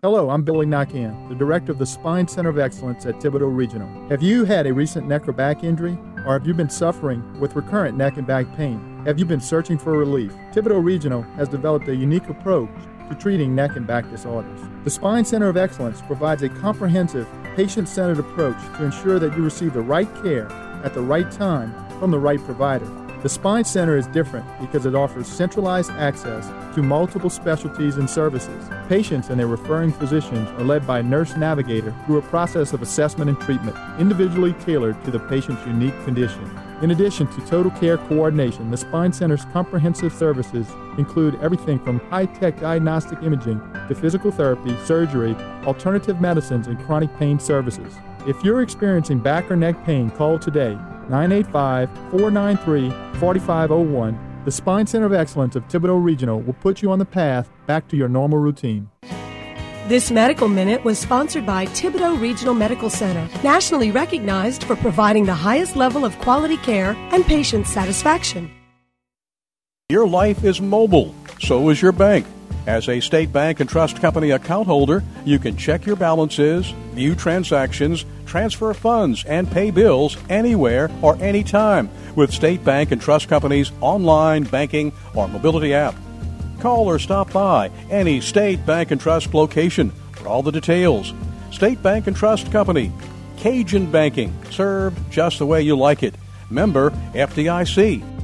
Hello, I'm Billy Nakian, the director of the Spine Center of Excellence at Thibodaux Regional. Have you had a recent neck or back injury? Or have you been suffering with recurrent neck and back pain? Have you been searching for relief? Thibodaux Regional has developed a unique approach to treating neck and back disorders. The Spine Center of Excellence provides a comprehensive, patient centered approach to ensure that you receive the right care at the right time from the right provider. The Spine Center is different because it offers centralized access to multiple specialties and services. Patients and their referring physicians are led by a nurse navigator through a process of assessment and treatment, individually tailored to the patient's unique condition. In addition to total care coordination, the Spine Center's comprehensive services include everything from high tech diagnostic imaging to physical therapy, surgery, alternative medicines, and chronic pain services. If you're experiencing back or neck pain, call today 985 493 4501. The Spine Center of Excellence of Thibodaux Regional will put you on the path back to your normal routine.
This medical minute was sponsored by Thibodaux Regional Medical Center, nationally recognized for providing the highest level of quality care and patient satisfaction.
Your life is mobile, so is your bank. As a state bank and trust company account holder, you can check your balances, view transactions, transfer funds, and pay bills anywhere or anytime with State Bank and Trust Company's online banking or mobility app. Call or stop by any State Bank and Trust location for all the details. State Bank and Trust Company, Cajun Banking, served just the way you like it. Member FDIC.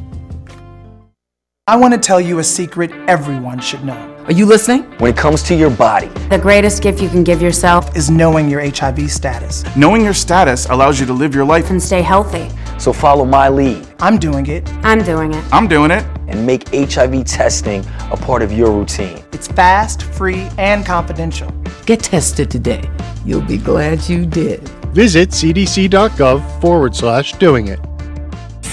I want to tell you a secret everyone should know.
Are you listening?
When it comes to your body,
the greatest gift you can give yourself
is knowing your HIV status.
Knowing your status allows you to live your life
and stay healthy.
So follow my lead.
I'm doing it.
I'm doing it.
I'm doing it.
And make HIV testing a part of your routine.
It's fast, free, and confidential.
Get tested today. You'll be glad you did.
Visit cdc.gov forward slash doing it.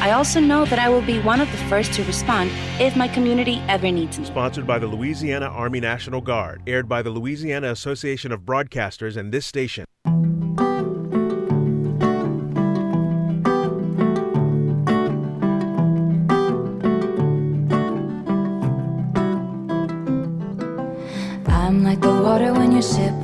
I also know that I will be one of the first to respond if my community ever needs me.
Sponsored by the Louisiana Army National Guard, aired by the Louisiana Association of Broadcasters and this station.
I'm like the water when your ship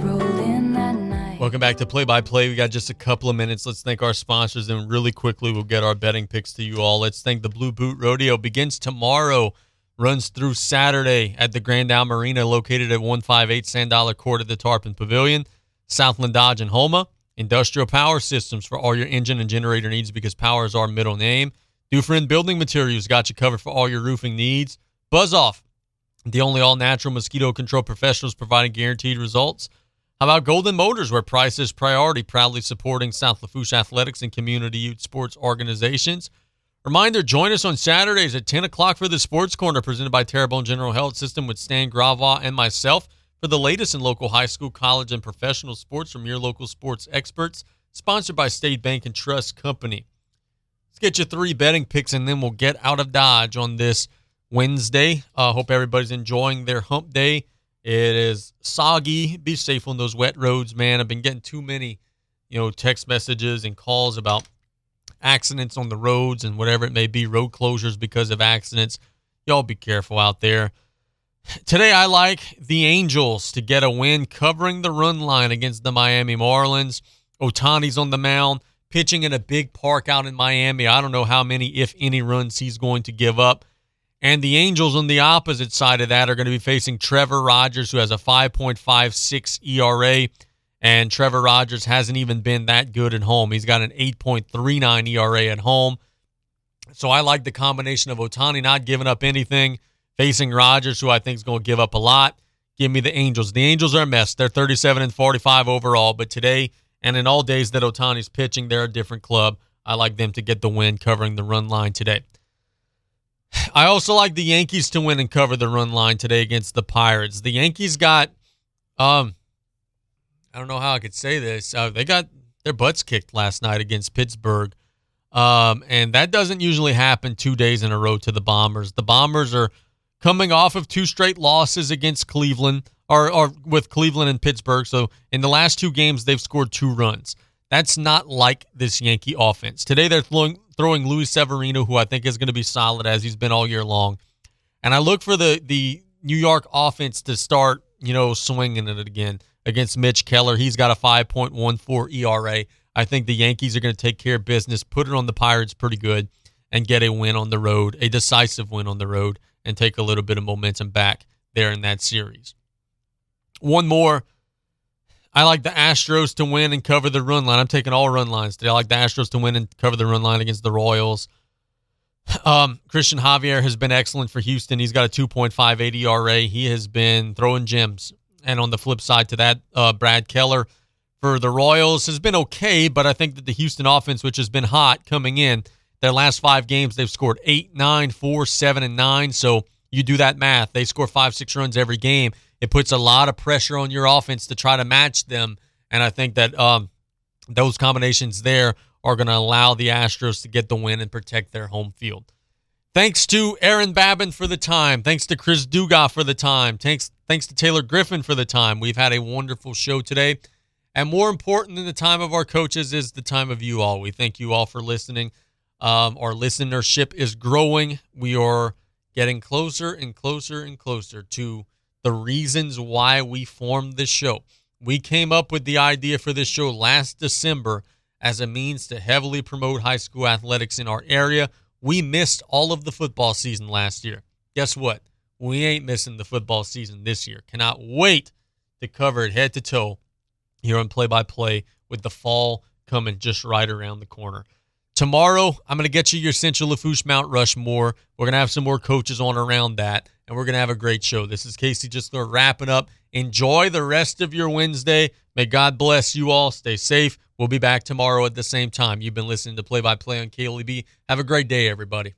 Welcome back to Play by Play. We got just a couple of minutes. Let's thank our sponsors, and really quickly, we'll get our betting picks to you all. Let's thank the Blue Boot Rodeo. Begins tomorrow, runs through Saturday at the Grand Isle Marina, located at 158 Sand Dollar Court at the Tarpon Pavilion, Southland Dodge and Houma. Industrial Power Systems for all your engine and generator needs because power is our middle name. Dufrene Building Materials got you covered for all your roofing needs. Buzz Off, the only all natural mosquito control professionals providing guaranteed results. How about Golden Motors, where price is priority, proudly supporting South Lafourche athletics and community youth sports organizations? Reminder join us on Saturdays at 10 o'clock for the Sports Corner presented by Terrebonne General Health System with Stan Gravois and myself for the latest in local high school, college, and professional sports from your local sports experts. Sponsored by State Bank and Trust Company. Let's get you three betting picks and then we'll get out of Dodge on this Wednesday. I uh, hope everybody's enjoying their hump day. It is soggy. Be safe on those wet roads, man. I've been getting too many, you know, text messages and calls about accidents on the roads and whatever it may be, road closures because of accidents. Y'all be careful out there. Today, I like the Angels to get a win covering the run line against the Miami Marlins. Ohtani's on the mound, pitching in a big park out in Miami. I don't know how many, if any, runs he's going to give up. And the Angels on the opposite side of that are going to be facing Trevor Rogers, who has a 5.56 ERA. And Trevor Rogers hasn't even been that good at home. He's got an 8.39 ERA at home. So I like the combination of Ohtani not giving up anything, facing Rogers, who I think is going to give up a lot. Give me the Angels. The Angels are a mess. They're 37 and 45 overall, but today and in all days that Ohtani's pitching, they're a different club. I like them to get the win covering the run line today. I also like the Yankees to win and cover the run line today against the Pirates. The Yankees got, um, I don't know how I could say this. Uh, they got their butts kicked last night against Pittsburgh, um, and that doesn't usually happen two days in a row to the Bombers. The Bombers are coming off of two straight losses against Cleveland, or, or with Cleveland and Pittsburgh. So in the last two games, they've scored two runs. That's not like this Yankee offense. Today they're throwing throwing Luis Severino, who I think is going to be solid as he's been all year long. And I look for the the New York offense to start, you know, swinging it again against Mitch Keller. He's got a 5.14 ERA. I think the Yankees are going to take care of business, put it on the Pirates pretty good, and get a win on the road, a decisive win on the road, and take a little bit of momentum back there in that series. One more. I like the Astros to win and cover the run line. I'm taking all run lines today. I like the Astros to win and cover the run line against the Royals. Um, Cristian Javier has been excellent for Houston. He's got a 2.58 ERA. He has been throwing gems. And on the flip side to that, uh, Brad Keller for the Royals has been okay, but I think that the Houston offense, which has been hot coming in, their last five games, they've scored eight, nine, four, seven, and nine. So you do that math. They score five, six runs every game. It puts a lot of pressure on your offense to try to match them. And I think that um, those combinations there are going to allow the Astros to get the win and protect their home field. Thanks to Aaron Babin for the time. Thanks to Chris Dugas for the time. Thanks, thanks to Taylor Griffin for the time. We've had a wonderful show today. And more important than the time of our coaches is the time of you all. We thank you all for listening. Um, our listenership is growing. We are getting closer and closer and closer to the reasons why we formed this show. We came up with the idea for this show last December as a means to heavily promote high school athletics in our area. We missed all of the football season last year. Guess what? We ain't missing the football season this year. Cannot wait to cover it head to toe here on play by play with the fall coming just right around the corner. Tomorrow, I'm going to get you your Central Lafourche Mount Rushmore. We're going to have some more coaches on around that, and we're going to have a great show. This is Casey just wrapping up. Enjoy the rest of your Wednesday. May God bless you all. Stay safe. We'll be back tomorrow at the same time. You've been listening to Play by Play on KLEB. Have a great day, everybody.